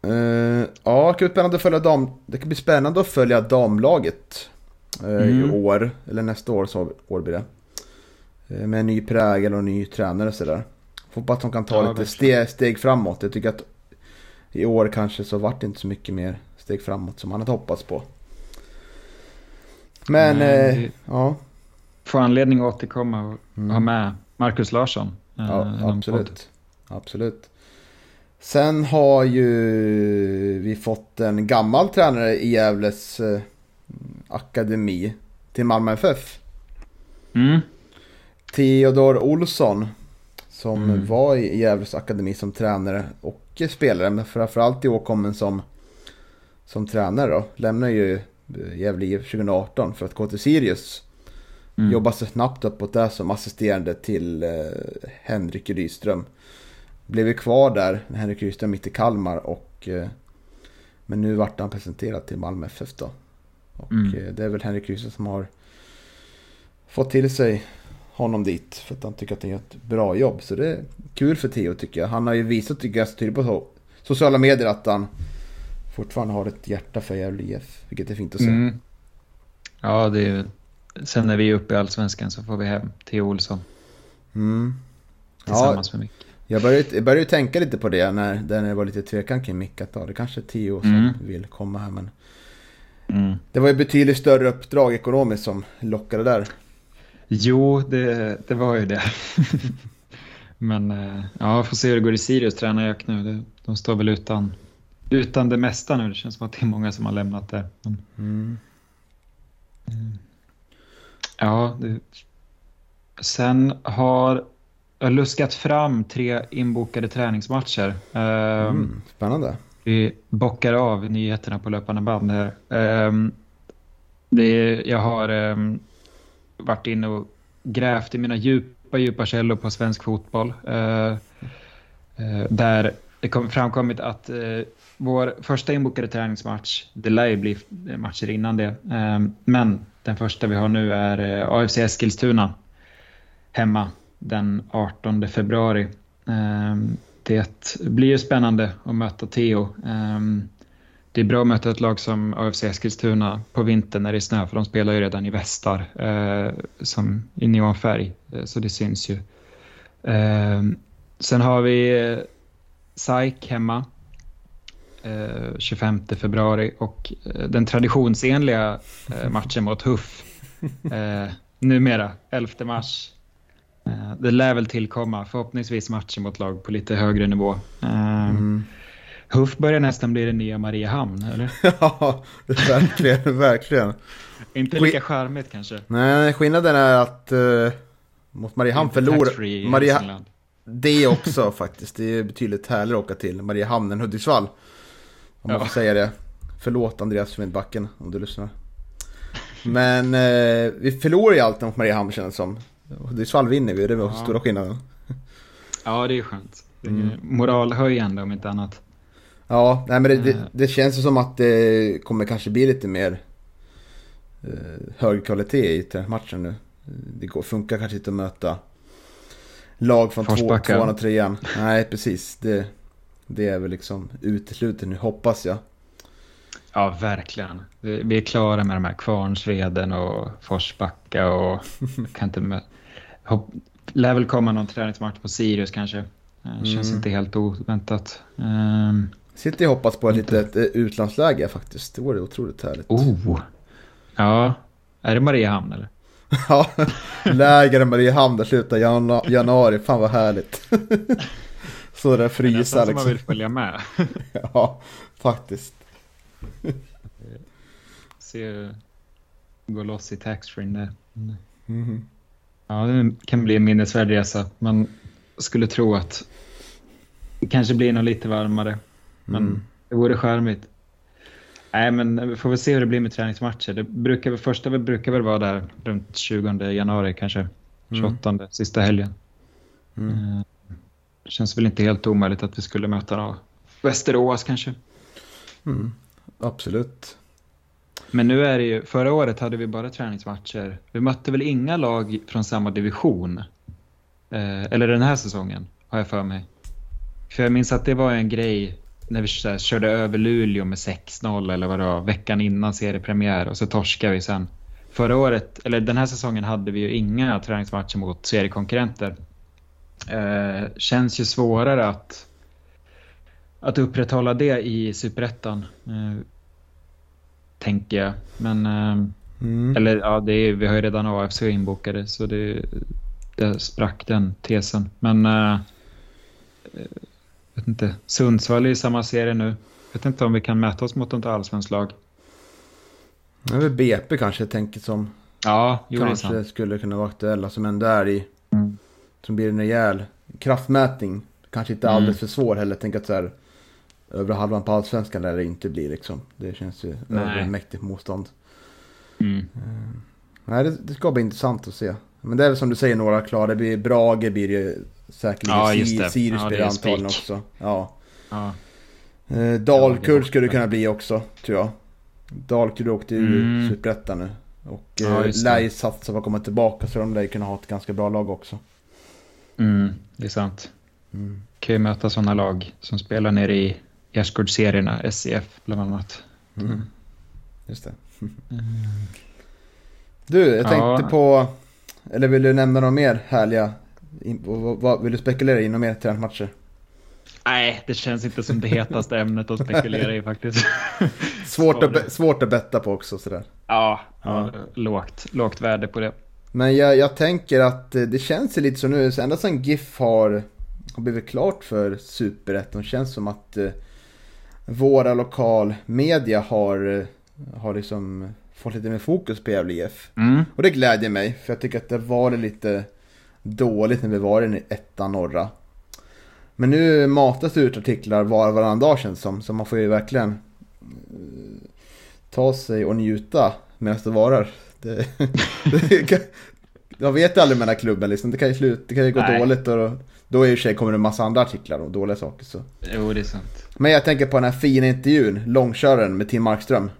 Uh, ja, det kan, bli spännande att följa dam, det kan bli spännande att följa damlaget uh, mm. i år. Eller nästa år, så år blir det. Uh, med en ny prägel och en ny tränare och sådär. Hoppas att de kan ta ja, lite steg, steg, framåt. Jag tycker att i år kanske så vart det inte så mycket mer steg framåt som man hade hoppats på. Men, Nej, ja. Få anledning att återkomma och mm. ha med Marcus Larsson. Ja, absolut. Absolut. Sen har ju vi fått en gammal tränare i Gävles eh, akademi till Malmö FF. Mm. Theodor Olsson. Som mm. var i Gävles akademi som tränare och spelare. Men framförallt i år kommen som, som tränare då. Lämnar ju eh, Gävle IF 2018 för att gå till Sirius. Mm. Jobbar sig snabbt uppåt där som assisterande till eh, Henrik Rydström blev ju kvar där, Henrik Rydström, mitt i Kalmar. Och, eh, men nu vart han presenterad till Malmö FF då. Och mm. Eh, det är väl Henrik Rydström som har fått till sig honom dit. För att han tycker att han gör ett bra jobb. Så det är kul för Theo tycker jag. Han har ju visat, tycker jag, tydligt på sociala medier att han fortfarande har ett hjärta för Gävle IF. Vilket är fint att se. Mm. Ja, det är Sen när vi är uppe i Allsvenskan så får vi hem Theo Olsson. Mm. Tillsammans ja, med Micke. Jag började, jag började tänka lite på det när, när det var lite tvekan kring Micke. Att, ja, det kanske är Tio som mm. vill komma här. Men mm. Det var ju betydligt större uppdrag ekonomiskt som lockade där. Jo, det, det var ju det. men eh, ja, får se hur det går i Sirius tränarjakt nu. De står väl utan, utan det mesta nu. Det känns som att det är många som har lämnat det. Men, mm. mm. Ja, det Sen har jag luskat fram tre inbokade träningsmatcher. Ehm, Mm, spännande. Vi bockar av nyheterna på löpande band här. Ehm, det är, jag har ehm, varit inne och grävt i mina djupa, djupa källor på svensk fotboll. Eh, eh, där det kom framkommit att eh, vår första inbokade träningsmatch, det lär ju bli eh, matcher innan det, eh, men den första vi har nu är eh, AFC Eskilstuna hemma den 18 februari. Ehm, det blir ju spännande att möta Theo. Ehm, det är bra att möta ett lag som AFC Eskilstuna på vintern när det är snö, för de spelar ju redan i västar eh, som i neonfärg, eh, så det syns ju. Ehm, sen har vi eh, SAIK hemma eh, 25 februari och eh, den traditionsenliga eh, matchen mot Huff eh, numera 11 mars. Eh, det lär väl tillkomma förhoppningsvis matcher mot lag på lite högre nivå. Eh, Mm. Huff börjar nästan bli det nya Mariehamn, eller? ja, verkligen, verkligen. Inte lika charmigt kanske. Nej, skillnaden är att uh, mot Mariehamn förlorar... Hälsingland. Det också faktiskt. Det är betydligt härligare att åka till Mariehamn än Hudiksvall. Om man Ja. får säga det. Förlåt Andreas Smedbacken om du lyssnar. Men eh, vi förlorar ju alltid mot Mariehamn känns det som. Hudiksvall vinner vi, det var Ja. stora skillnaden. Ja, det är skönt. Det är Mm. moralhöjande om inte annat. Ja, nej men det, det, Eh. det känns som att det kommer kanske bli lite mer eh, hög kvalitet i träningsmatchen nu. Det går, funkar kanske inte att möta lag från två, tvåan och trean. Nej, precis. Det, det är väl liksom uteslutet nu, hoppas jag. Ja, verkligen. Vi är klara med de här Kvarnsveden och Forsbacka och kan inte. Hopp, lär väl komma någon träningsmatch på Sirius kanske. Eh, Känns Mm. inte helt oväntat. Um, Sitter och hoppas på ett litet eh, utlandsläge faktiskt. Det vore otroligt härligt. oh. Ja, är det Mariehamn eller? Ja, läger i Mariehamn där slutar jana, januari. Fan vad härligt. Så där Det är frysa som man liksom. vill följa med. Ja, faktiskt. Se gå loss i taxfree där. Mhm. Ja, det kan bli en minnesvärd resa. Man skulle tro att det kanske blir något lite varmare. Men Mm. det vore charmigt. Nej, men vi får väl se hur det blir med träningsmatcher. Det brukar väl, första brukar väl vara där runt 20 januari kanske. 28, sista helgen. Mm. Eh, Det känns väl inte helt omöjligt att vi skulle möta några Västerås kanske. Mm. Absolut. Men nu är det ju, förra året hade vi bara träningsmatcher. Vi mötte väl inga lag från samma division. Eh, eller den här säsongen, har jag för mig. För jag minns att det var en grej när vi här, körde över Luleå med 6-0 eller vad det var, veckan innan seriepremiär och så torskade vi sen. Förra året, eller den här säsongen hade vi ju inga träningsmatcher mot seriekonkurrenter. Eh, känns ju svårare att, att upprätthålla det i Superettan. Eh, tänker jag. Men, eh, Mm. eller ja, det är, vi har ju redan AFC inbokade så det, det sprack den tesen. Men, eh, vet inte. Sundsvall är i samma serie nu. Vet inte om vi kan mäta oss mot något allsvenskt lag. Det är väl BP kanske jag tänker som Ja, kanske skulle kunna vara aktuella som ändå är i. Mm. Som blir en rejäl kraftmätning. Kanske inte Mm. alldeles för svår heller. Tänk att så här. Över halvan på allsvenskan lär det inte bli liksom. Det känns ju övermäktigt motstånd. Mm. Nej, det, det ska bli intressant att se. Men det är väl som du säger några klara. Det blir Brage blir det säkerligen. Ja. Sirius Ja, blir antagligen också. Ja. Ja. Eh, Dalkurd Ja, skulle det kunna bli också, tror jag. Dalkurd åkte ur Mm. Superettan nu. Och Ja, eh, det. lär ju satsa på att komma tillbaka, så de lär ju kunna ha ett ganska bra lag också. Mm, det är sant. Mm. Kan ju möta sådana lag som spelar nere i gärdsgårdsserierna, SCF bland annat. Mm. Just det. Du, jag tänkte Ja. på... Eller vill du nämna några mer härliga... Vill du spekulera i några mer träningsmatcher? Nej, det känns inte som det hetaste ämnet att spekulera i faktiskt. Svårt, att, svårt att betta på också sådär. Ja, Ja. Lågt, lågt värde på det. Men jag, jag tänker att eh, det känns lite så nu, så ända sedan GIF har, har blivit klart för Superettan, känns som att eh, våra lokalmedia har, eh, har liksom fått lite mer fokus på Gävle IF. Mm. Och det glädjer mig, för jag tycker att det var lite dåligt när vi var i ettan norra. Men nu matas det ut artiklar var och varannan dag känns som. Så man får ju verkligen eh, ta sig och njuta medan det varar. Det, det kan, jag vet aldrig med den här klubben liksom. Det kan ju, slut, det kan ju gå Nej. dåligt och då i och för sig kommer det en massa andra artiklar och dåliga saker. Så. Jo, det är sant. Men jag tänker på den här fina intervjun, långköraren med Tim Markström.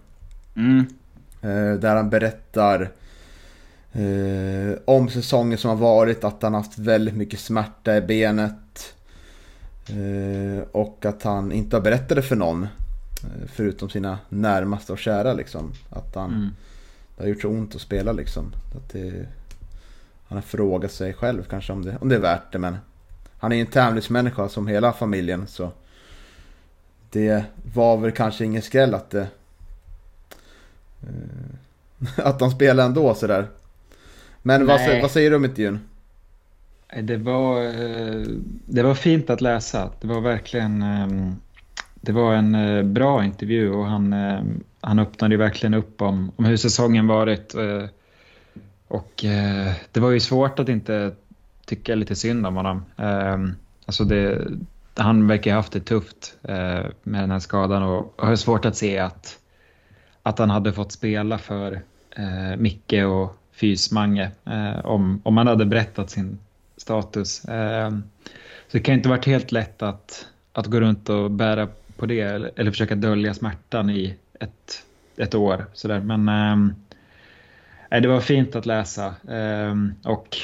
Mm. Eh, där han berättar eh, om säsongen som har varit, att han haft väldigt mycket smärta i benet. Eh, och att han inte har berättat det för någon. eh, Förutom sina närmaste och kära liksom. Att han, Mm. det har gjort så ont att spela liksom. Att det, han har frågat sig själv kanske om det, om det är värt det men. Han är ju en tävlingsmänniska som hela familjen så. Det var väl kanske ingen skräll att det Eh, att de spelar ändå sådär. Men vad, vad säger du om intervjun? Det var, eh, det var fint att läsa. Det var verkligen ehm, det var en eh, bra intervju och han, eh, han öppnade verkligen upp om, om hur säsongen varit. eh, Och det var ju svårt att inte tycka lite synd om honom. Ehm, Alltså det, han verkar ha haft det tufft med den här skadan och har svårt att se att, att han hade fått spela för Micke och Fysmange eh, om, om han hade berättat sin status. Eh, så det kan inte varit helt lätt att, att gå runt och bära på det eller, eller försöka dölja smärtan i ett, ett år. Sådär. Men eh, det var fint att läsa eh, och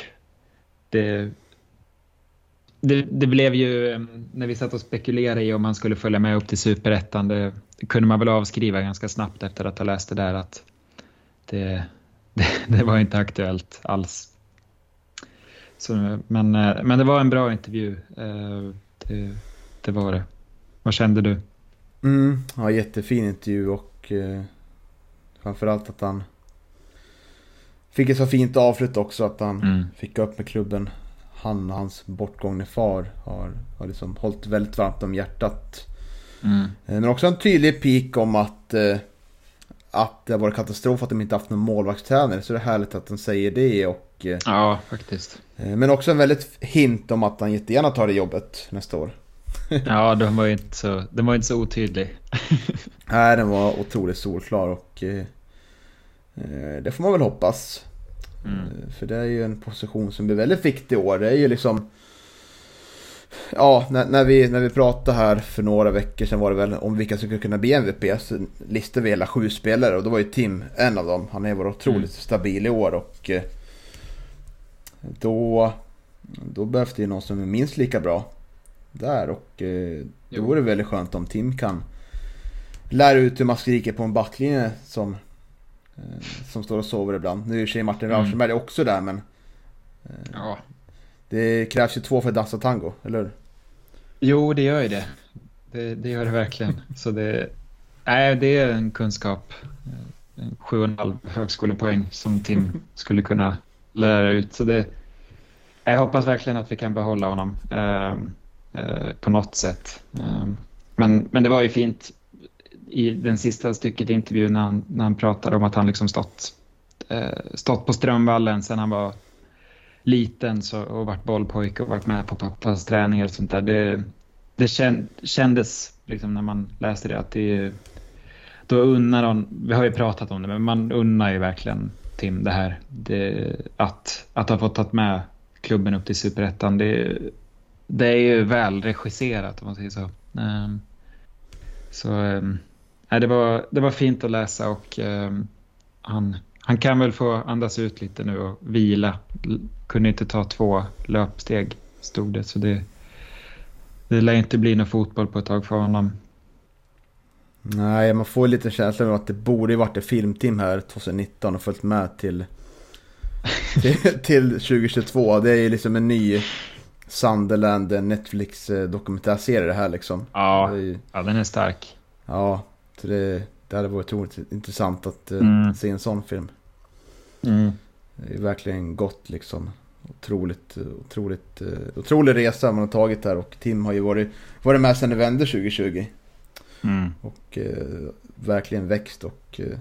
det, det, det blev ju, eh, när vi satt och spekulerade i om man skulle följa med upp till superettan, det, det kunde man väl avskriva ganska snabbt efter att ha läst det där att det, det, det var inte aktuellt alls. Så, men, eh, men det var en bra intervju. eh, Det, det var det. Vad kände du? Mm, ja, jättefin intervju och eh, framförallt att han fick ett så fint avslut också att han Mm. fick upp med klubben. Han och hans bortgångne far har, har liksom hållit väldigt varmt om hjärtat. Mm. Eh, Men också en tydlig pik om att, eh, att det har varit katastrof att de inte haft någon målvaktstränare. Så det är härligt att de säger det. Och, eh, Ja, faktiskt. eh, men också en väldigt hint om att han jättegärna tar det jobbet nästa år. Ja, den var ju inte så, den var inte så otydlig. Nej, den var otroligt solklar och eh, eh, det får man väl hoppas. Mm. För det är ju en position som blir väldigt viktig i år. Det är ju liksom... Ja, när, när, vi, när vi pratade här för några veckor sedan var det väl om vilka som skulle kunna bli MVP. Så listade vi hela sju spelare och då var ju Tim en av dem. Han har varit otroligt Mm. stabil i år och eh, då, då behövs det ju någon som är minst lika bra där och eh, det Jo. vore väldigt skönt om Tim kan lära ut hur man skriker på en backlinje som, eh, som står och sover ibland. Nu är ju Martin Mm. Rauschenberg också där men Ja det krävs ju två för att dansa tango, eller hur? Jo, det gör ju det. Det, det gör det verkligen. Så det, nej, det är en kunskap. eh, En sju och en halv högskolepoäng som Tim skulle kunna lära ut. Så det, jag hoppas verkligen att vi kan behålla honom eh, eh, på något sätt. Eh, men, men det var ju fint i den sista stycket i intervjun när han, när han pratade om att han liksom stått, eh, stått på Strömvallen sen han var liten så, och varit bollpojke och varit med på pappas träningar och sånt där. Det, det kändes liksom när man läste det att det då unnar hon, vi har ju pratat om det, men man unnar ju verkligen Tim det här. Det, att, att ha fått ta med klubben upp till superettan, det, det är ju väl regisserat om man säger så. Ehm, så äh, det, var, det var fint att läsa och äh, han, han kan väl få andas ut lite nu och vila. Kunde inte ta två löpsteg, stod det. Så det, det lär inte bli någon fotboll på ett tag för honom. Nej, man får lite känsla av att det borde varit ett filmteam här 2019 och följt med till, till, till 2022. Det är ju liksom en ny Sunderland Netflix dokumentärserie det här liksom. Ja, ju, ja den är stark. ja, så det, det hade varit otroligt intressant att eh, Mm. se en sån film. Mm. Det är verkligen gott liksom. Otroligt, otroligt, eh, otrolig resa man har tagit här och Tim har ju varit, varit med sedan det vände 2020. Mm. Och eh, verkligen växt och eh,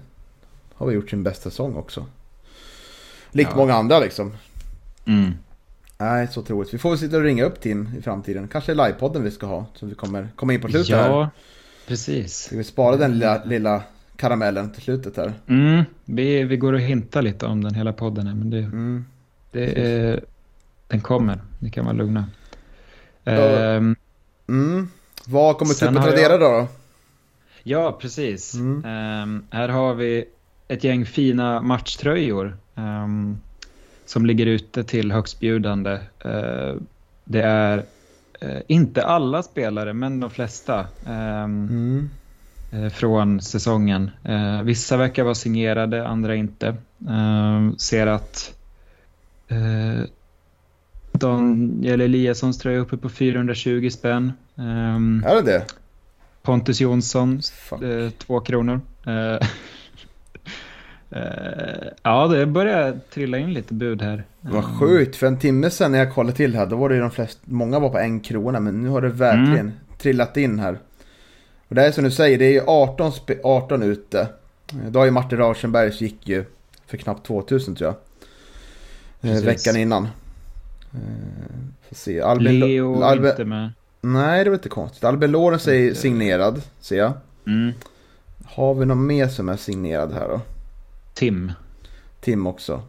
har väl gjort sin bästa säsong också. Likt Ja. många andra liksom. Mm. Nej, så troligt. Vi får väl sitta och ringa upp Tim i framtiden. Kanske livepodden vi ska ha, som vi kommer komma in på slutet här. Ja, precis. Ska vi spara den lilla, lilla karamellen till slutet här? Mm, vi, vi går och hintar lite om den hela podden här, men det, Mm. det är, den kommer. Ni kan vara lugna. Ehm, Mm. Vad kommer har Tradera jag- då? Ja, precis. Mm. Ehm, här har vi ett gäng fina matchtröjor ehm, som ligger ute till högstbjudande. Uh, det är eh, inte alla spelare, men de flesta Mm. eh, från säsongen. Eh, vissa verkar vara signerade, andra inte. Ehm, ser att Daniel Eliassons tröja är uppe på 420 spänn. Är det det? Pontus Jonsson Fuck. Eh, två kronor. Eh, eh, ja, det börjar trilla in lite bud här. Vad sjukt, för en timme sedan när jag kollade till här, då var det ju de flesta, många var på en krona, men nu har det verkligen Mm. trillat in här. Och det är som du säger, det är ju 18, spe- 18 ute. Eh, Då har ju Martin Rauschenbergs gick ju för knappt 2000 tror jag. Eh, Precis. veckan innan. Eh, får se. Albin, Leo Albin, inte med. Nej, det var inte konstigt. Albin Lorenz är signerad, ser jag. Mm. Har vi någon mer som är signerad här då? Tim. Tim också.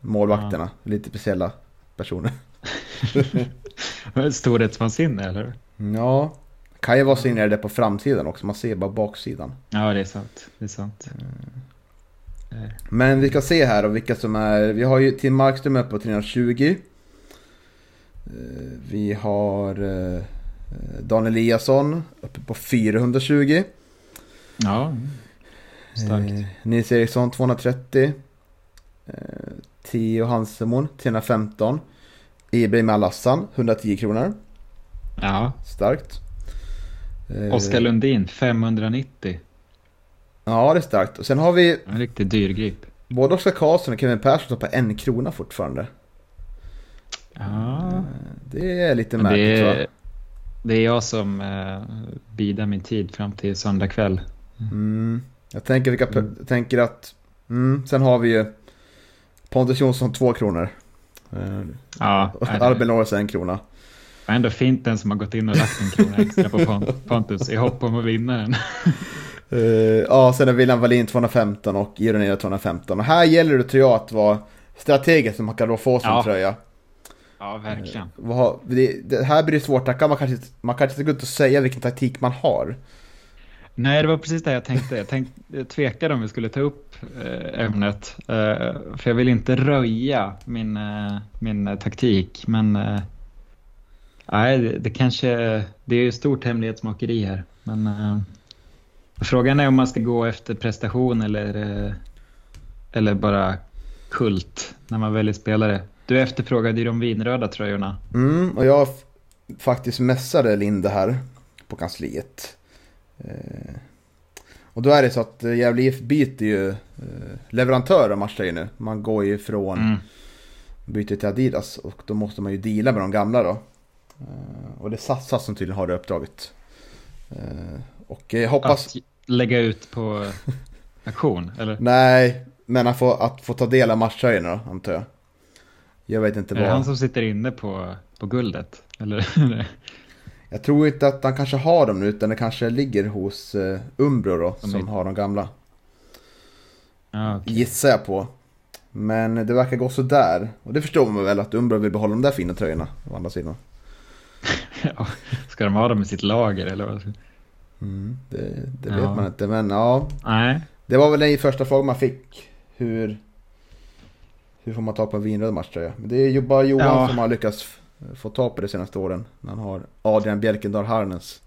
Målvakterna, lite speciella personer. Storhetsvansinne, eller? Ja, kan ju vara signerade på framsidan också, man ser bara baksidan. Ja, det är sant. Det är sant. Men vi kan se här och vilka som är, vi har ju Tim Markström uppe på 320. Eh, Vi har eh, Daniel Eliasson uppe på 420. Ja, starkt. Nils Eriksson 230. Eh, Theo Hansemon 315. Ibrahim Alassan 110 kronor. Ja. Starkt. Eh, Oskar Lundin 590. Ja, det är starkt. Och sen har vi En riktigt dyr grip. både Oskar Karlsson och Kevin Persson står på en krona fortfarande. Ja. Det är lite märkligt det, va? är, det är jag som eh, bidar min tid fram till söndag kväll. Mm. Jag tänker, vilka, jag tänker att... Mm, sen har vi ju Pontus Jonsson 2 kronor. Eh, Ja, Albin Norris en krona. Var ändå fint den som har gått in och lagt en krona extra på Pont- Pontus i hopp om att vinna den. Eh, ja, sen är William Wallin 215 och Ironera 215. Och här gäller det tror jag att vara strategisk så man kan då få sin Ja. tröja. Ja, verkligen. Har- Det, det här blir det svårt, kan man kanske, man kanske inte gå ut och säga vilken taktik man har. Nej, det var precis det jag tänkte. Jag, tänkte, tvekade om vi skulle ta upp eh, ämnet. För jag vill inte röja min, min taktik. Men nej, det, det kanske... Det är ju stort hemlighetsmakeri här. Men eh, frågan är om man ska gå efter prestation eller, eh, eller bara kult när man väljer spelare. Du efterfrågade ju de vinröda tröjorna. Mm, och jag faktiskt mässade Linde här på kansliet. Eh, och då är det så att Gävle IF byter ju leverantör av matchtröjor nu. Man går ju från, Mm. byter till Adidas och då måste man ju deala med de gamla då. Eh, och det är Sassa som tydligen har det uppdraget. Eh, och jag hoppas... Att lägga ut på auktion, eller? Nej, men att få, att få ta del av matchtröjorna då, antar jag. Jag vet inte Är det vad. han som sitter inne på, på guldet? Eller? Jag tror inte att han kanske har dem nu utan det kanske ligger hos uh, Umbro då som är- har de gamla. ja, okej. Gissar jag på. Men det verkar gå sådär. Och det förstår man väl att Umbro vill behålla de där fina tröjorna. Å andra sidan. Ja, ska de ha dem i sitt lager eller vad? Mm, det det Ja. vet man inte men ja. Nej, Det var väl den första frågan man fick. Hur, hur får man tag på en vinröd matchtröja? Men det är ju bara Johan Ja. som har lyckats få tag på det senaste åren. När han har Adrian Bjelkendal Harnens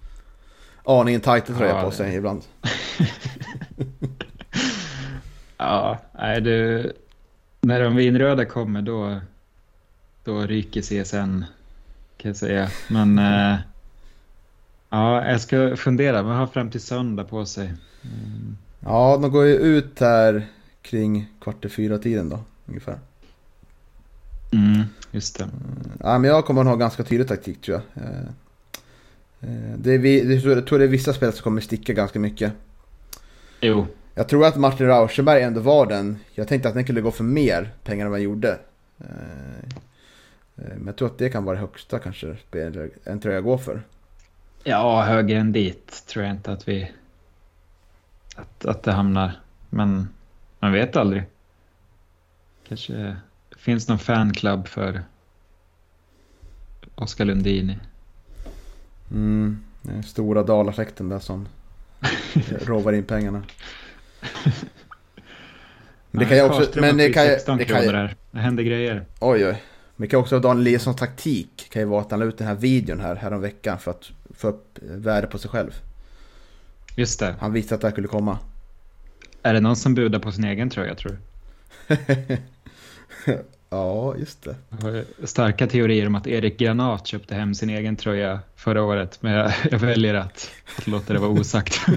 aningen tajta tröja Ja, på det- sig ibland. ja, nej du. När de vinröda kommer då, då ryker CSN kan jag säga. Men eh, ja, jag ska fundera. Man har fram till söndag på sig. Mm. Ja, de går ju ut här kring kvart i fyra tiden då, ungefär. Mm, just det. Ja, men jag kommer att ha ganska tydlig taktik tror jag. Eh, eh, Det är vi, det, jag tror det är vissa spelare som kommer sticka ganska mycket. Jo, Jag tror att Martin Rauschenberg ändå var den. Jag tänkte att den kunde gå för mer pengar än vad han gjorde. Eh, Men jag tror att det kan vara det högsta kanske en tröja går för. Ja, högre än dit tror jag inte att vi... Att, att det hamnar. Men man vet aldrig. Kanske finns någon fanclub för Oskar Lundin. Mm, den stora dalafläkten där som rovar in pengarna. Men det kan ju också, men det kan 16 det kan där. Det händer grejer. oj oj. Men det kan också vara Daniel Eliassons taktik, kan ju vara att han la ut den här videon här, här veckan för att få upp eh, värde på sig själv. Just det. Han visste att det här skulle komma. Är det någon som budar på sin egen tröja tror du? ja, just det. Jag har starka teorier om att Erik Granat köpte hem sin egen tröja förra året. Men jag, jag väljer att, att låta det vara osagt.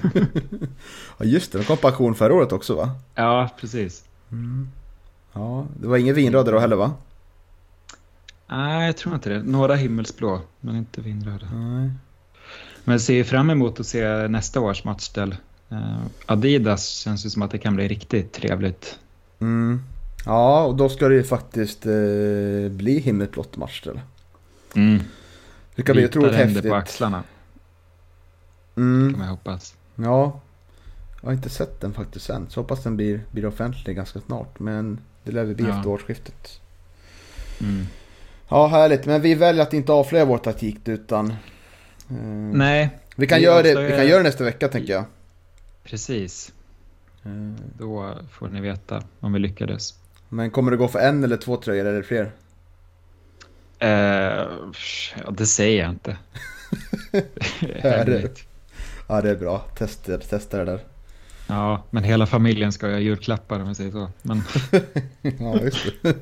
Ja, just det. De kom på auktion förra året också va? ja, precis. Ja, det var ingen vinröda då heller va? Nej, jag tror inte det. Några himmelsblå, men inte vinröda. Nej. Men jag ser fram emot att se nästa års matchställ. Eh, Adidas känns ju som att det kan bli riktigt trevligt. Mm. Ja, och då ska det ju faktiskt eh, bli himmelblått matchställ. Mm. Det kan bli otroligt häftigt. på axlarna, Mm. kan man hoppas. Ja, jag har inte sett den faktiskt än. Så hoppas den blir, blir offentlig ganska snart. Men det lär väl bli Ja. efter årsskiftet. Mm. Ja, härligt. Men vi väljer att inte avslöja vår taktik utan... Eh, Nej, vi, kan vi göra det, vi kan göra det nästa vecka tänker jag. precis. Eh, Då får ni veta om vi lyckades. men kommer det gå för en eller två tröjor eller fler? Eh, ja, det säger jag inte. Hemligt. Ja, det är bra. Testa, testa det där. Ja, men hela familjen ska ju ha julklappar om jag säger så. Men Ja, just det.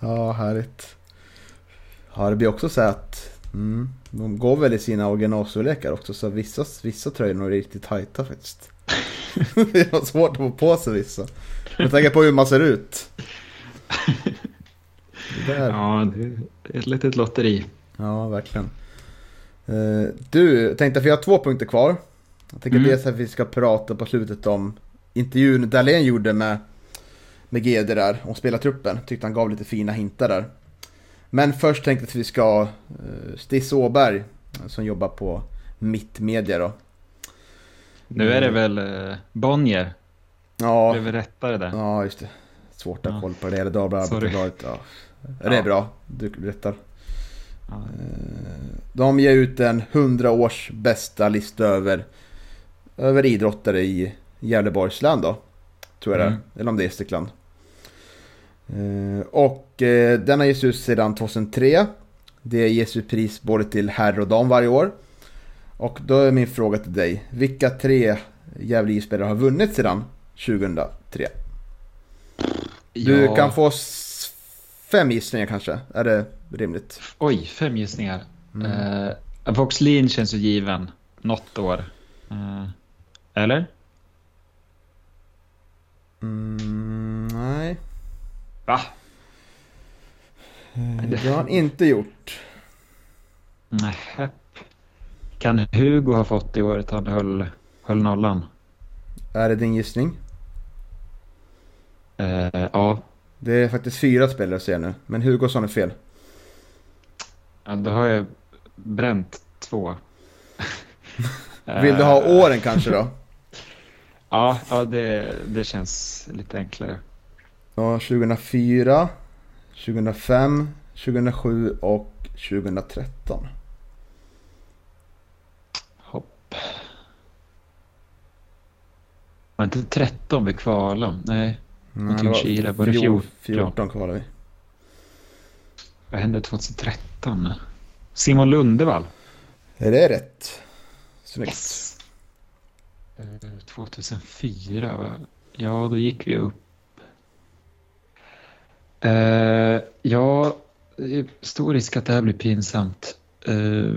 Ja, härligt. Ja, det blir också så att mm, de går väl i sina originalstorlekar också så vissa, vissa tröjor är riktigt tajta faktiskt. det är svårt att få på sig vissa. Jag tänker på hur man ser ut. Det där. ja, det är ett litet lotteri. Ja, verkligen. Eh, Du, tänkte att vi har två punkter kvar. Jag tänker Mm. dels att vi ska prata på slutet om intervjun Dahlén gjorde med, med GD där, om spelartruppen. Tyckte han gav lite fina hintar där. Men först tänkte jag att vi ska uh, Stiss Åberg, eh, som jobbar på Mittmedia då. Nu är det väl eh, Bonnier. Det Ja, blev rättare där. ja just det. Svårt att ha Ja. koll på det. Eller Dagbladet. Ja. Det är Ja. bra, du berättar. Ja. Eh, De ger ut en 100 års bästa lista över, över idrottare i Gävleborgs län då. Tror jag det Mm. är. Eller om det är Gästrikland. Eh, Och eh, den har getts ut sedan 2003. Det ges ut pris både till herr och dam varje år. Och då är min fråga till dig. Vilka tre Gävle IF-spelare har vunnit sedan 2003? Du Ja. kan få fem gissningar kanske. Är det rimligt? Oj, fem gissningar. Mm. Eh, Voxlin känns ju given. Något år. Eh, eller? Mm, nej. Va? Eh, Det har han inte gjort. Nej. Kan Hugo ha fått det året han höll, höll nollan? Är det din gissning? Eh, ja. Det är faktiskt fyra spelare jag ser nu. Men Hugosson är fel. ja, då har jag bränt två. Vill du ha Eh, åren kanske då? Ja, ja det, det känns lite enklare. Ja, 2004, 2005, 2007 och 2013. Hopp. Var inte 13 vi kvalade? Nej. Nej, tog Kila, var det fjol- 14? 14 kvalar vi. Vad hände 2013? Simon Lundevall. Är det rätt? Snyggt. Yes. Eh, 2004, va? Ja, då gick vi upp. Eh, ja, stor risk att det här blir pinsamt. Eh,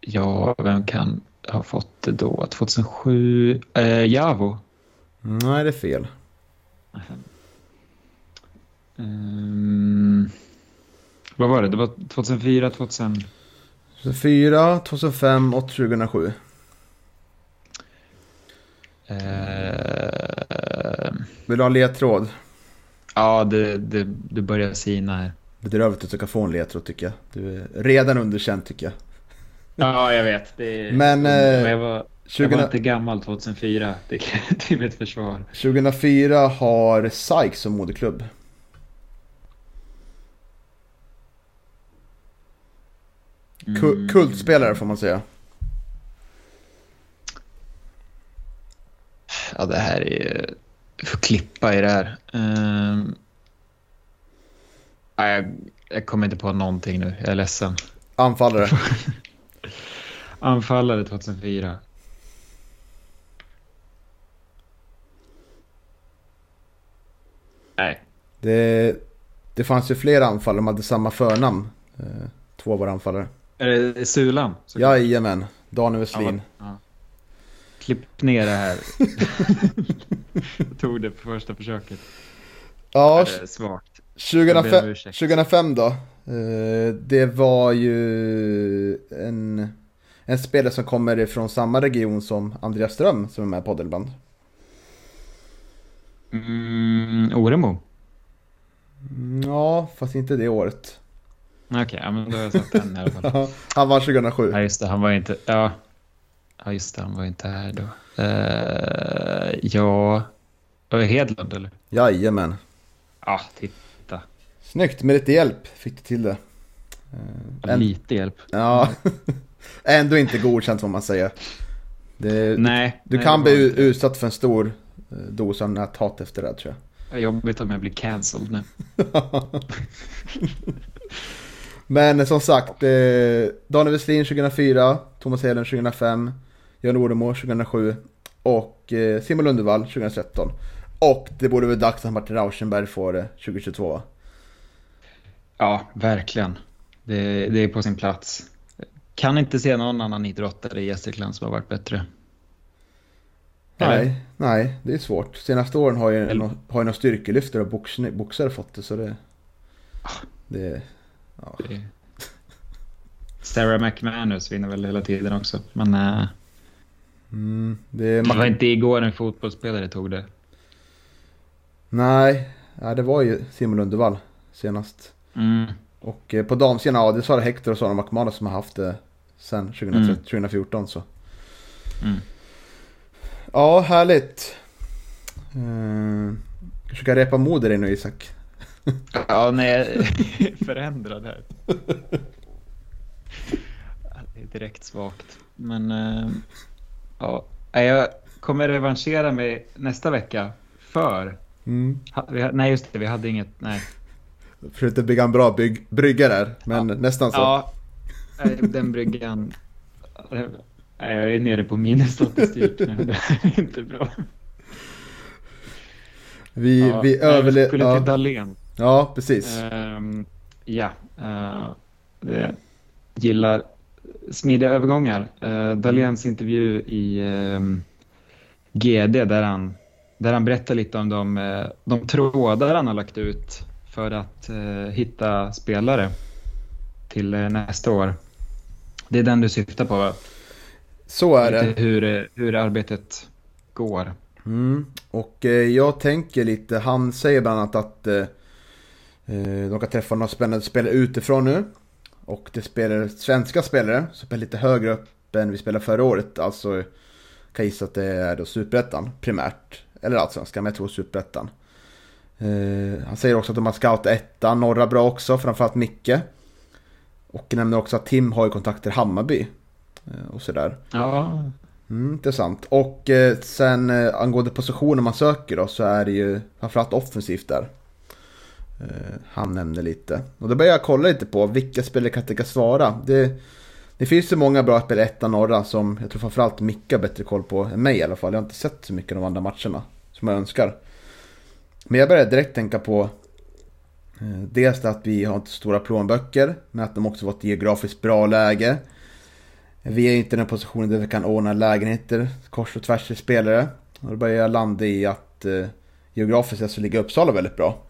ja, vem kan ha fått det då? 2007? Eh, Javo. Nej, det är fel. Mm, vad var det? Det var 2004, 2000... 2004, 2005 och 2007. Eh, Vill du ha en ledtråd? Ja, det, det, det börjar sina här. Bedrövligt att söka få en ledtråd tycker jag. Du är redan underkänd tycker jag. Ja, jag vet. Det, Men, eh, jag, var, jag 20, var inte gammal 2004. Det, är mitt försvar. 2004 har SAIK som moderklubb. Mm. Kultspelare får man säga. Ja, det här är... Får klippa i det här. Nej, jag, jag kommer inte på någonting nu. Jag är ledsen. Anfallare. Anfallare 2004. Nej. Det, det fanns ju flera anfallare, de hade samma förnamn. Eh, Två var anfallare. Är det Sulan? Jajamän, Daniel Westlin. Ja. Klipp ner det här. jag tog det på första försöket. Ja, Det är svagt. Jag ber om 2005, ursäkt. 2005 då. Eh, Det var ju en, en spelare som kommer ifrån samma region som Andreas Ström som är med på podden ibland. Mm, Oremo? Mm, Ja, fast inte det året. Okej, ja, men då har jag sagt den i alla fall. Han var 2007. Ja, just det. Han var inte... Ja, ja just det. Han var inte här då. Uh, ja... Var det Hedlund, eller? Jajamän. Ja, titta. Snyggt, med lite hjälp fick du till det. Eh, En, Lite hjälp. ja, ändå inte godkänt får man säga. Det, Nej. du nej, kan bli inte. utsatt för en stor eh, dos av näthat efter det tror jag. Det är Jobbigt om jag blir cancelled nu. Men som sagt, eh, Daniel Westlin 2004, Thomas Heden 2005, Jan Oremo 2007 och eh, Simon Lundevall 2013. Och det borde väl dags att Martin Rauschenberg får det 2022 va? Ja, verkligen. Det, det är på sin plats. Kan inte se någon annan idrottare i Gästrikland som har varit bättre. Eller? Nej, nej, det är svårt. Senaste åren har ju, Eller- har ju några styrkelyftare och boxning- boxare fått det så det... Det... Ja. Sarah McManus vinner väl hela tiden också. Men eh, Mm, det är det var inte igår en fotbollsspelare tog det. Nej, ja, det var ju Simon Lundevall senast. Mm. Och eh, på damsidan, ja det sa det Hector och Sara McManus som har haft det sen 2013, Mm. 2014 så. Mm. Ja, härligt. Uh, försöka repa mod i dig nu Isak. Ja, nej, förändrad här. Ja, Det är direkt svagt. Men eh, ja, jag kommer revanschera mig nästa vecka för... Mm. ha- Nej, just det, vi hade inget... Nej. Försökte bygga en bra bygg, brygga där, men nästan så. Ja, den bryggan... Nej, Jag är nere på minusstatistik nu. Det är inte bra. Vi, Ja, vi nej, överlever... skulle till Ja, Dahlén. ja, precis. Ehm, ja, uh, det gillar smidiga övergångar. Uh, Dahléns intervju i ehm, GD där han, där han berättar lite om de, eh, de trådar han har lagt ut för att eh, hitta spelare till eh, nästa år. Det är den du syftar på va? Så är det. Lite hur, eh, hur arbetet går. Mm. Och eh, jag tänker lite, han säger bland annat att eh, eh, de kan träffa några spännande spelare utifrån nu. Och det spelar svenska spelare som är lite högre upp än vi spelade förra året. Alltså kan gissa att det är då Superettan primärt. Eller Allsvenskan, men jag tror Superettan. Eh, han säger också att de har scoutat ettan, norra bra också, framförallt Micke. Och nämner också att Tim har ju kontakter i Hammarby. Eh, och sådär. Ja, Mm, intressant. Och eh, sen eh, angående positioner man söker då så är det ju framförallt offensivt där. Eh, han nämnde lite. Och då började jag kolla lite på vilka spelare kan tänkas svara. Det, det finns ju många bra spelare i ettan norra som jag tror framförallt Micke har bättre koll på än mig i alla fall. Jag har inte sett så mycket av de andra matcherna som jag önskar. Men jag började direkt tänka på eh, dels det att vi har inte stora plånböcker, men att de också var ett geografiskt bra läge. Vi är inte i den positionen där vi kan ordna lägenheter kors och tvärs till spelare. Och då börjar jag landa i att eh, geografiskt sett så ligger Uppsala väldigt bra.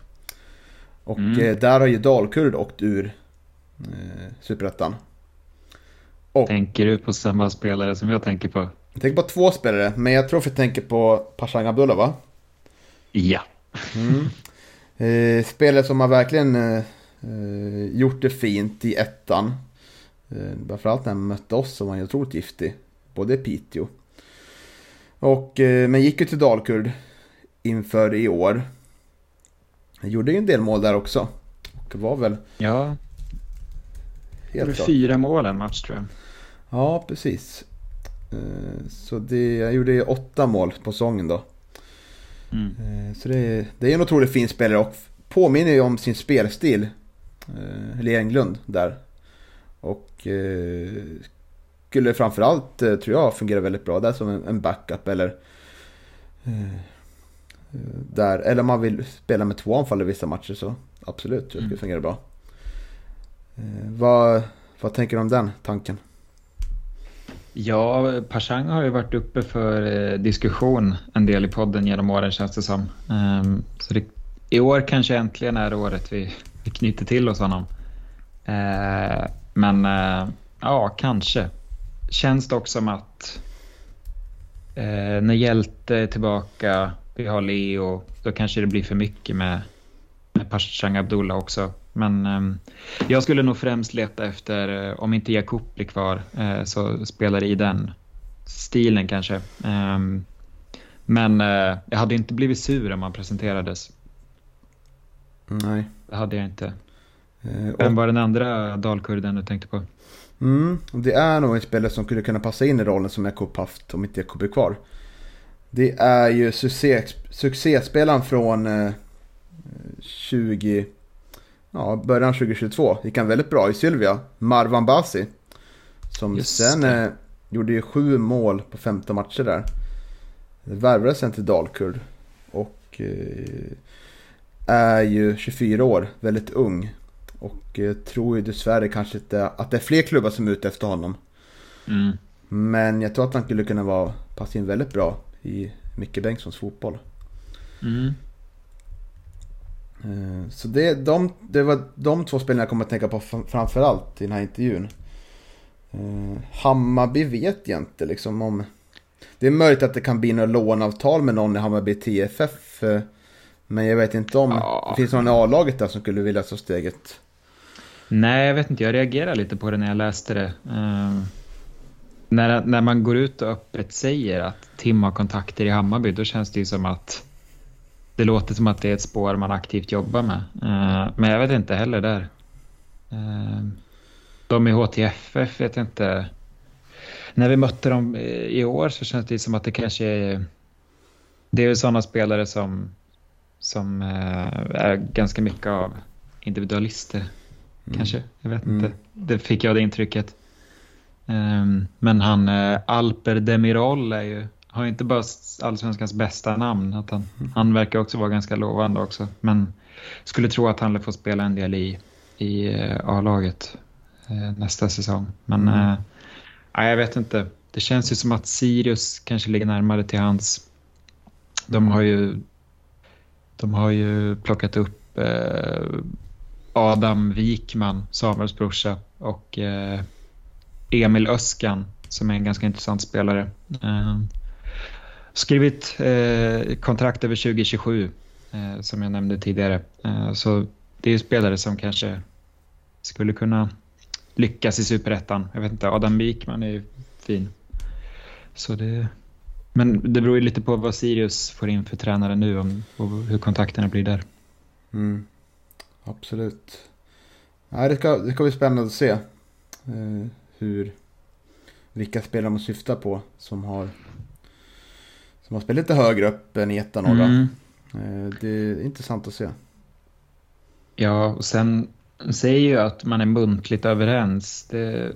Och Mm. eh, där har ju Dalkurd åkt ur eh, Superettan. Tänker du på samma spelare som jag tänker på? jag tänker på två spelare, men jag tror att vi tänker på Pashang Abdullah va? Ja. Mm. Eh, spelare som har verkligen eh, gjort det fint i ettan. Eh, framförallt när han mötte oss som var ju otroligt giftig. Både i Piteå. Och, eh, men gick ju till Dalkurd inför i år. Han gjorde ju en del mål där också. Och var väl Ja, det var helt klart. fyra mål en match tror jag. Ja, precis. Eh, Så det, jag gjorde åtta mål på säsongen då. Mm. Eh, Så det, är- det är en otroligt fin spelare och påminner ju om sin spelstil. eh, Helge Englund där. Och eh, skulle framförallt, eh, tror jag, fungera väldigt bra där som en, backup eller eh, eh, där, eller om man vill spela med två anfall i vissa matcher så absolut, det skulle Mm. fungera bra. Eh, vad, vad tänker du om den tanken? Ja, Pashang har ju varit uppe för eh, diskussion en del i podden genom åren känns det som. Ehm, så det, i år kanske äntligen är året vi, vi knyter till oss honom. Eh, men ja, kanske. Känns det också som att när Hjälte är tillbaka, vi har Leo, då kanske det blir för mycket med, med Pashang Abdullah också. Men ehm, jag skulle nog främst leta efter, eh, om inte Jakub blir kvar, eh, så spelar i den stilen kanske. Ehm, Men eh, jag hade inte blivit sur om han presenterades. Nej. Det hade jag inte. Och- Vem var den andra dalkurden du tänkte på? Mm, det är nog en spelare som skulle kunna passa in i rollen som Jakob haft om inte Jakob är kvar. Det är ju succé, succéspelaren från eh, 20... Ja, början 2022. Gick han väldigt bra i Sylvia. Marwan Basi. Som Just sen eh, gjorde ju sju mål på 15 matcher där. Värvades sen till Dalkurd. Och eh, är ju 24 år, väldigt ung. Och eh, tror ju dessvärre kanske inte att det är fler klubbar som är ute efter honom. Mm. Men jag tror att han skulle kunna vara, passa in väldigt bra i Micke Bengtssons fotboll. Mm. Eh, Så det, de, det var de två spelarna jag kommer att tänka på fram- framförallt i den här intervjun. Eh, Hammarby vet jag inte liksom om... Det är möjligt att det kan bli några lånavtal med någon i Hammarby TFF. eh, Men jag vet inte om Ja. det finns någon i A-laget där som skulle vilja ta steget. Nej, jag vet inte. Jag reagerade lite på det när jag läste det. När, när man går ut och öppet säger att Tim har kontakter i Hammarby, då känns det ju som att det låter som att det är ett spår man aktivt jobbar med. Ehm, men jag vet inte heller där. Ehm, de i HTFF vet jag inte. När vi mötte dem eh, i år så känns det som att det kanske är... Det är väl sådana spelare som, som eh, är ganska mycket av individualister kanske. Jag vet Mm. inte. Det fick jag det intrycket. Ehm, men han eh, Alper Demirol är ju, har ju inte bara allsvenskans bästa namn. Att han, han verkar också vara ganska lovande också. Men skulle tro att han får spela en del i, i eh, A-laget eh, nästa säsong. Men Mm. nej, jag vet inte. Det känns ju som att Sirius kanske ligger närmare till hans. De har ju, de har ju plockat upp eh, Adam Wikman, Samuels brorsa, och eh, Emil Öskan som är en ganska intressant spelare. Eh, skrivit eh, kontrakt över 2027 eh, som jag nämnde tidigare. Eh, så det är ju spelare som kanske skulle kunna lyckas i superettan. Jag vet inte, Adam Wikman är ju fin. Så det, men det beror ju lite på vad Sirius får in för tränare nu om, och hur kontakterna blir där. Mm. Absolut. Nej, det, ska, det ska bli spännande att se eh, hur, vilka spelare man syftar på som har, som har spelat lite högre upp än i ettan. Mm. Mm. Eh, det är intressant att se. Ja, och sen säger ju att man är muntligt överens. Det,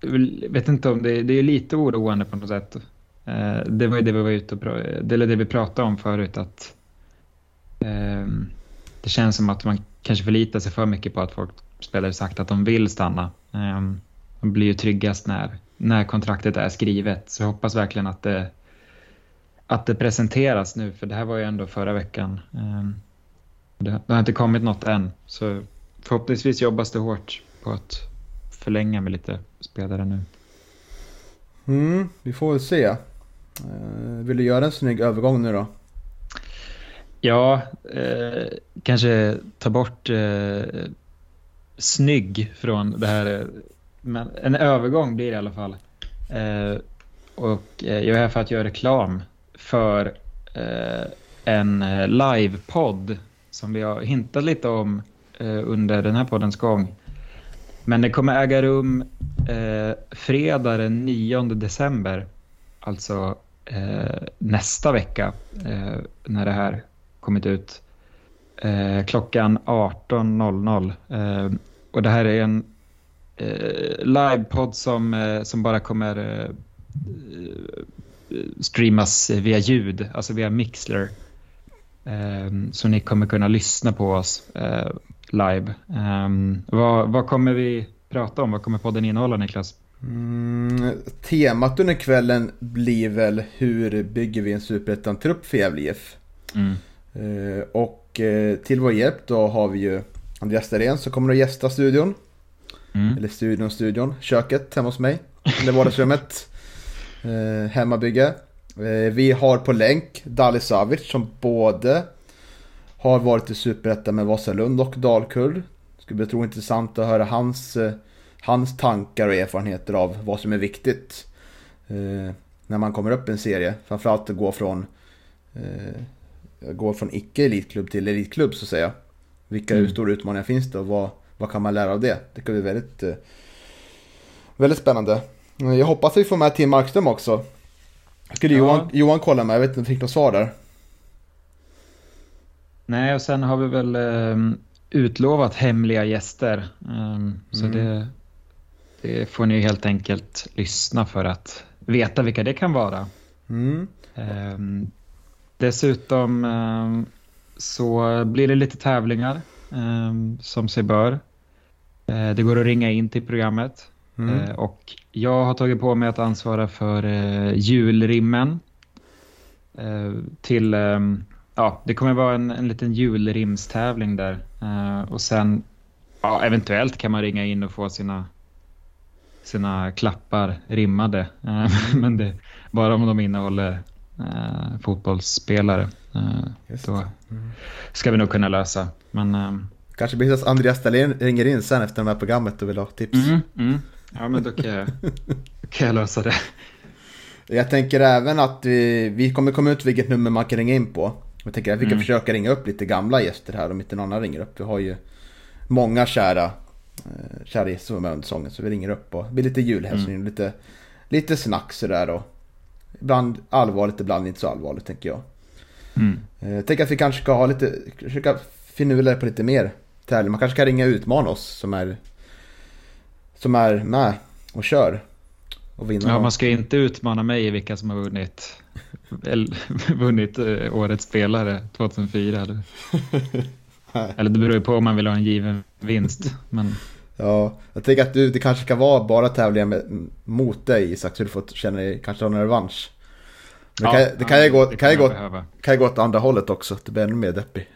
jag vet inte om det, det är lite oroande på något sätt. Eh, det var ju det vi var ute och det, eller det vi pratade om förut att ehm, det känns som att man kanske förlitar sig för mycket på att folk spelare sagt att de vill stanna. Blir ju tryggast när, när kontraktet är skrivet. Så jag hoppas verkligen att det, att det presenteras nu, för det här var ju ändå förra veckan. Ehm, det, har inte kommit något än, så förhoppningsvis jobbas det hårt på att förlänga med lite spelare nu. Mm, vi får väl se. Eh, vill du göra en snygg övergång nu då? Ja, eh, kanske ta bort eh, snygg från det här. Men en övergång blir det i alla fall. Eh, och eh, jag är här för att göra reklam för eh, en eh, livepodd som vi har hintat lite om eh, under den här poddens gång. Men det kommer äga rum eh, fredag den 9 december, alltså eh, nästa vecka eh, när det här kommit ut. Eh, klockan 18.00. Eh, och det här är en livepodd som, eh, som bara kommer eh, streamas via ljud, alltså via Mixler. Eh, så ni kommer kunna lyssna på oss eh, live. Eh, vad, vad kommer vi prata om? Vad kommer podden innehålla Niklas? Mm, temat under kvällen blir väl hur bygger vi en superettan-trupp för Gävle IF? Mm. Eh, och eh, till vår hjälp då har vi ju Andreas Dahlén som kommer att gästa studion. Mm. Eller studion, studion. Köket hemma hos mig. Eller vardagsrummet. Eh, hemmabygge. Eh, vi har på länk Dali Savic som både har varit i Superettan med Vasalund och Dalkurd. Skulle bli intressant att höra hans, eh, hans tankar och erfarenheter av vad som är viktigt. Eh, när man kommer upp i en serie. Framförallt att gå från eh, gå från icke-elitklubb till elitklubb så att säga. Vilka Mm. stora utmaningar finns det och vad, vad kan man lära av det? Det kan bli väldigt, eh, väldigt spännande. Jag hoppas att vi får med Tim Markström också. Skulle Ja. Johan, Johan kolla med, jag vet inte om jag fick något svar där. Nej, och sen har vi väl ehm, utlovat hemliga gäster. Ehm, så Mm. det, det får ni helt enkelt lyssna för att veta vilka det kan vara. Mm. Ehm, dessutom så blir det lite tävlingar som sig bör. Eh, det går att ringa in till programmet. Mm. Eh, och jag har tagit på mig att ansvara för eh, julrimmen. Till, ehm, ja, det kommer vara en, en liten julrimstävling där. Och sen, ja, eventuellt kan man ringa in och få sina, sina klappar rimmade. Men det, bara om de innehåller eh, fotbollsspelare. Eh, då. Ska vi nog kunna lösa. Men, ehm, Kanske blir så att Andreas Dahlén ringer in sen efter det här programmet och vill ha tips. mm, mm. Ja, men då kan jag, då kan jag lösa det. Jag tänker även att vi, vi kommer komma ut vilket nummer man kan ringa in på. Jag tänker att vi kan Mm. försöka ringa upp lite gamla gäster här om inte någon annan ringer upp. Vi har ju många kära, eh, kära gäster som är med under säsongen så vi ringer upp och det blir lite julhälsning Mm. lite, lite snack sådär och ibland allvarligt, ibland inte så allvarligt tänker jag. Mm. Eh, Jag tänker att vi kanske ska ha lite, försöka finurla på lite mer tävling. Man kanske kan ringa och utmana oss som är, som är med och kör. Och vinna. Ja, man ska inte utmana mig i vilka som har vunnit, eller, vunnit eh, årets spelare 2004. Eller, eller det beror ju på om man vill ha en given vinst. Men Ja, jag tänker att du, det kanske ska vara bara tävlingar med, mot dig Isak, så du får känna dig, kanske ha en revansch. Det kan, det kan ju gå, det kan jag gå, kan ju gå åt andra hållet också, det blir ännu mer deppig.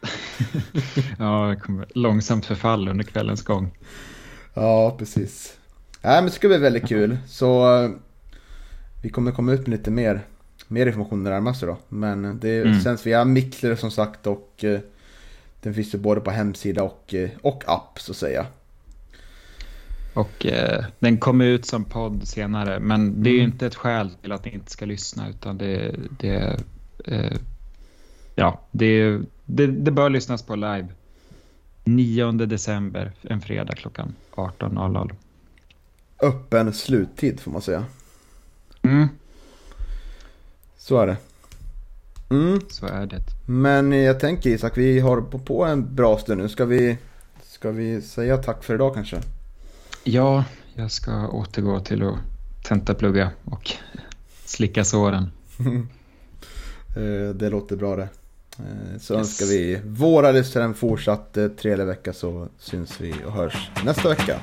Ja, det kommer långsamt förfall under kvällens gång. Ja, precis. Nej, men det ska bli väldigt kul. Så eh, vi kommer komma ut med lite mer, mer information närmast då. Men det Mm. sänds via Mixler som sagt och eh, den finns ju både på hemsida och, eh, och app så att säga. Och eh, den kommer ut som podd senare, men det är ju Mm. inte ett skäl till att ni inte ska lyssna, utan det, det, eh, ja, det, det, det bör lyssnas på live. 9 december, en fredag klockan 18.00. Öppen sluttid får man säga. Mm, Så är det. Mm. så är det. Men jag tänker Isak, vi har på, på en bra stund nu. Ska vi, ska vi säga tack för idag kanske? Ja, jag ska återgå till att tentaplugga och slicka såren. Eh, Det låter bra det. Eh, Så Yes. önskar vi våra lyssnare en fortsatt eh, trevlig vecka så syns vi och hörs nästa vecka.